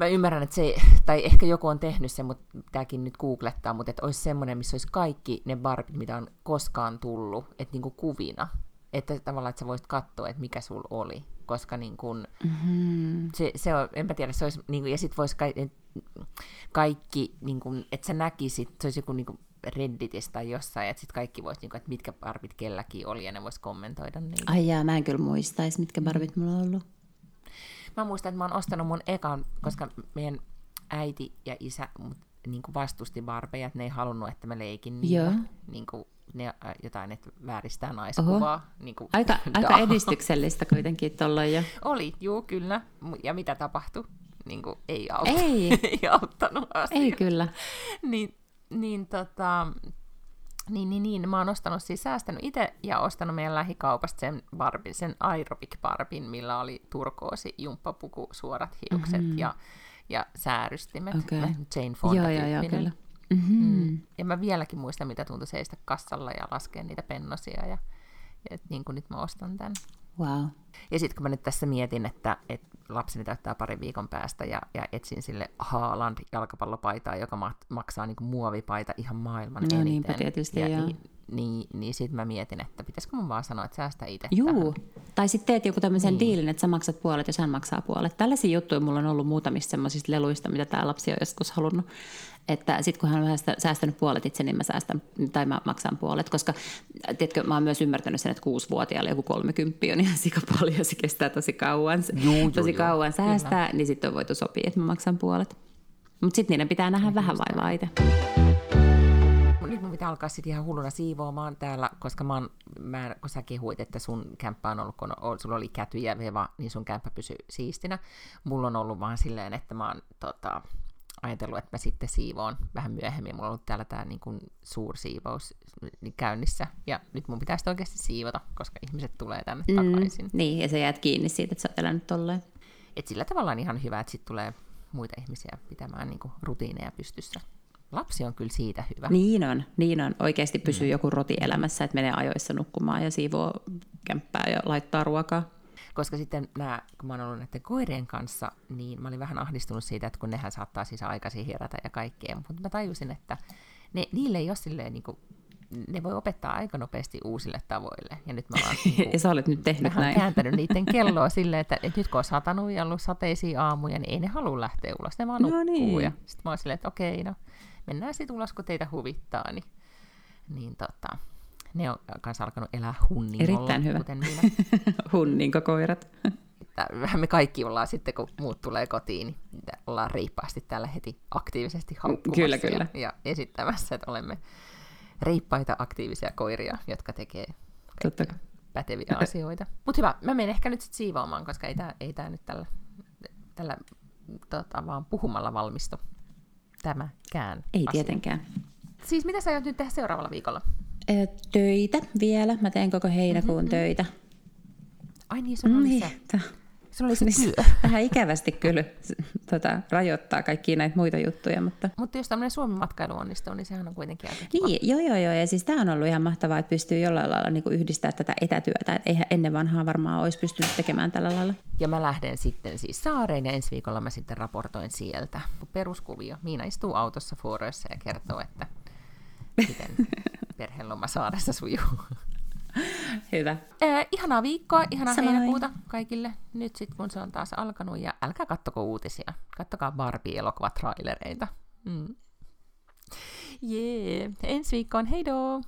Speaker 3: mä ymmärrän, että se, tai ehkä joku on tehnyt sen, mutta tämäkin nyt googlettaa, mutta että olisi semmoinen, missä olisi kaikki ne barbit, mitä on koskaan tullut, että niin kuin kuvina. Että tavallaan, että sä voisit katsoa, että mikä sul oli. Koska niin kuin, mm-hmm. se, se on, enpä tiedä, se olisi, niin kuin, ja sitten voisi kaikki, kaikki niin kuin, että sä näkisit, se olisi joku niin kuin Redditistä tai jossain, että sitten kaikki voisi, niin kuin, että mitkä barbit kelläkin oli, ja ne voisi kommentoida niitä.
Speaker 2: Ai jaa, mä en kyllä muistaisi, mitkä barbit mulla on ollut.
Speaker 3: Mä muistan, että mä oon ostanut mun ekan, koska meidän äiti ja isä niin kuin vastusti barbeja, että ne ei halunnut, että mä leikin niitä. Joo. Niin kuin ne, äh, jotain, että vääristää naiskuvaa. Niin kuin,
Speaker 2: aika, aika edistyksellistä kuitenkin tuolla jo.
Speaker 3: Oli, juu, kyllä. Ja mitä tapahtui? Niin kuin, ei, auttanut, ei. ei auttanut asia.
Speaker 2: Ei kyllä.
Speaker 3: niin, niin tota, niin, niin, niin. Mä oon ostanut siis säästänyt itse ja ostanut meidän lähikaupasta sen, barbin, sen aerobic barbin, millä oli turkoosi, jumppapuku, suorat hiukset mm-hmm. ja, ja säärystimet. Okay. Jane Fonda joo, joo, kyllä. Mm-hmm. Mm. Ja mä vieläkin muistan, mitä tuntui seistä kassalla ja laskea niitä pennosia. Ja, ja niin kuin nyt mä ostan tämän.
Speaker 2: Wow.
Speaker 3: Ja sitten kun mä nyt tässä mietin, että, että lapseni täyttää parin viikon päästä ja, ja etsin sille Haaland jalkapallopaitaa, joka maksaa niin kuin muovipaita ihan maailman no, eniten.
Speaker 2: tietysti, ja, ja.
Speaker 3: Niin, niin, niin sitten mä mietin, että pitäisikö mun vaan sanoa, että säästä itse
Speaker 2: Juu, tähän. Tai sitten teet joku tämmöisen niin. diilin, että sä maksat puolet ja hän maksaa puolet. Tällaisia juttuja mulla on ollut muutamista semmoisista leluista, mitä tämä lapsi on joskus halunnut. Että sitten kun hän on säästänyt puolet itse, niin mä säästän, tai mä maksan puolet, koska tiedätkö, mä oon myös ymmärtänyt sen, että kuusivuotiaalle joku kolmekymppi on ihan sika paljon, se kestää tosi kauan, juu, tosi juu, kauan säästää, kyllä. niin sitten on voitu sopia, että mä maksan puolet. Mutta sitten niiden pitää nähdä vähän vaivaa itse
Speaker 3: pitää alkaa sitten ihan hulluna siivoamaan täällä, koska mä oon, mä, kun sä kehuit, että sun kämppä on ollut, kun on, sulla oli käty ja veva, niin sun kämppä pysyy siistinä. Mulla on ollut vaan silleen, että mä oon tota, ajatellut, että mä sitten siivoon vähän myöhemmin. Mulla on ollut täällä tämä niin kuin suursiivous käynnissä, ja nyt mun pitäisi oikeasti siivota, koska ihmiset tulee tänne mm, takaisin.
Speaker 2: Niin, ja sä jäät kiinni siitä, että sä oot elänyt tolleen.
Speaker 3: Et sillä tavalla on ihan hyvä, että sitten tulee muita ihmisiä pitämään niin kuin rutiineja pystyssä. Lapsi on kyllä siitä hyvä.
Speaker 2: Niin on, niin on. Oikeasti pysyy mm. joku roti elämässä, että menee ajoissa nukkumaan ja siivoo kämppää ja laittaa ruokaa.
Speaker 3: Koska sitten nämä, kun mä oon ollut näiden koirien kanssa, niin mä olin vähän ahdistunut siitä, että kun nehän saattaa siis aikaisin herätä ja kaikkea, mutta mä tajusin, että ne, niille ei ole silleen niin kuin, ne voi opettaa aika nopeasti uusille tavoille. Ja nyt mä oon
Speaker 2: niin ja sä olet nyt tehnyt näin.
Speaker 3: kääntänyt niiden kelloa silleen, että, että nyt kun on satanut ja ollut sateisia aamuja, niin ei ne halua lähteä ulos, ne vaan no. Niin. Ja sitten mä oon silleen, että okei, no mennään sitten ulos, kun teitä huvittaa. Niin, niin tota, ne on kanssa alkanut elää hunningolla.
Speaker 2: Erittäin hyvä. Kuten minä. Hunninkokoirat.
Speaker 3: me kaikki ollaan sitten, kun muut tulee kotiin, niin ollaan riippaasti täällä heti aktiivisesti haukkumassa
Speaker 2: kyllä, kyllä.
Speaker 3: Ja, ja esittämässä, että olemme riippaita aktiivisia koiria, jotka tekee Totta. päteviä asioita. Mutta hyvä, mä menen ehkä nyt sitten siivoamaan, koska ei tämä ei tää nyt tällä, tällä tota, vaan puhumalla valmistu tämäkään
Speaker 2: Ei asia. tietenkään.
Speaker 3: Siis mitä sä aiot nyt tehdä seuraavalla viikolla?
Speaker 2: töitä vielä. Mä teen koko heinäkuun mm-hmm. töitä.
Speaker 3: Ai niin, sun niin, se. Oli se
Speaker 2: niin, työ. Vähän ikävästi kyllä tota, rajoittaa kaikkia näitä muita juttuja. Mutta,
Speaker 3: mutta jos tämmöinen Suomen-matkailu onnistuu, niin sehän on kuitenkin aika
Speaker 2: kiva. Niin, joo, joo, joo. Ja siis tämä on ollut ihan mahtavaa, että pystyy jollain lailla niin yhdistämään tätä etätyötä. Et eihän ennen vanhaa varmaan olisi pystynyt tekemään tällä lailla.
Speaker 3: Ja mä lähden sitten siis saareen ja ensi viikolla mä sitten raportoin sieltä. Peruskuvio. Miina istuu autossa Fuoroissa ja kertoo, että miten perheloma saaressa sujuu.
Speaker 2: Hyvä.
Speaker 3: Äh, ihanaa viikkoa, ihanaa
Speaker 2: Samoin.
Speaker 3: heinäkuuta kaikille. Nyt sitten kun se on taas alkanut ja älkää kattoko uutisia. Kattokaa Barbie-elokuvatrailereita. Mm. Jee, ensi viikkoon, heidoo!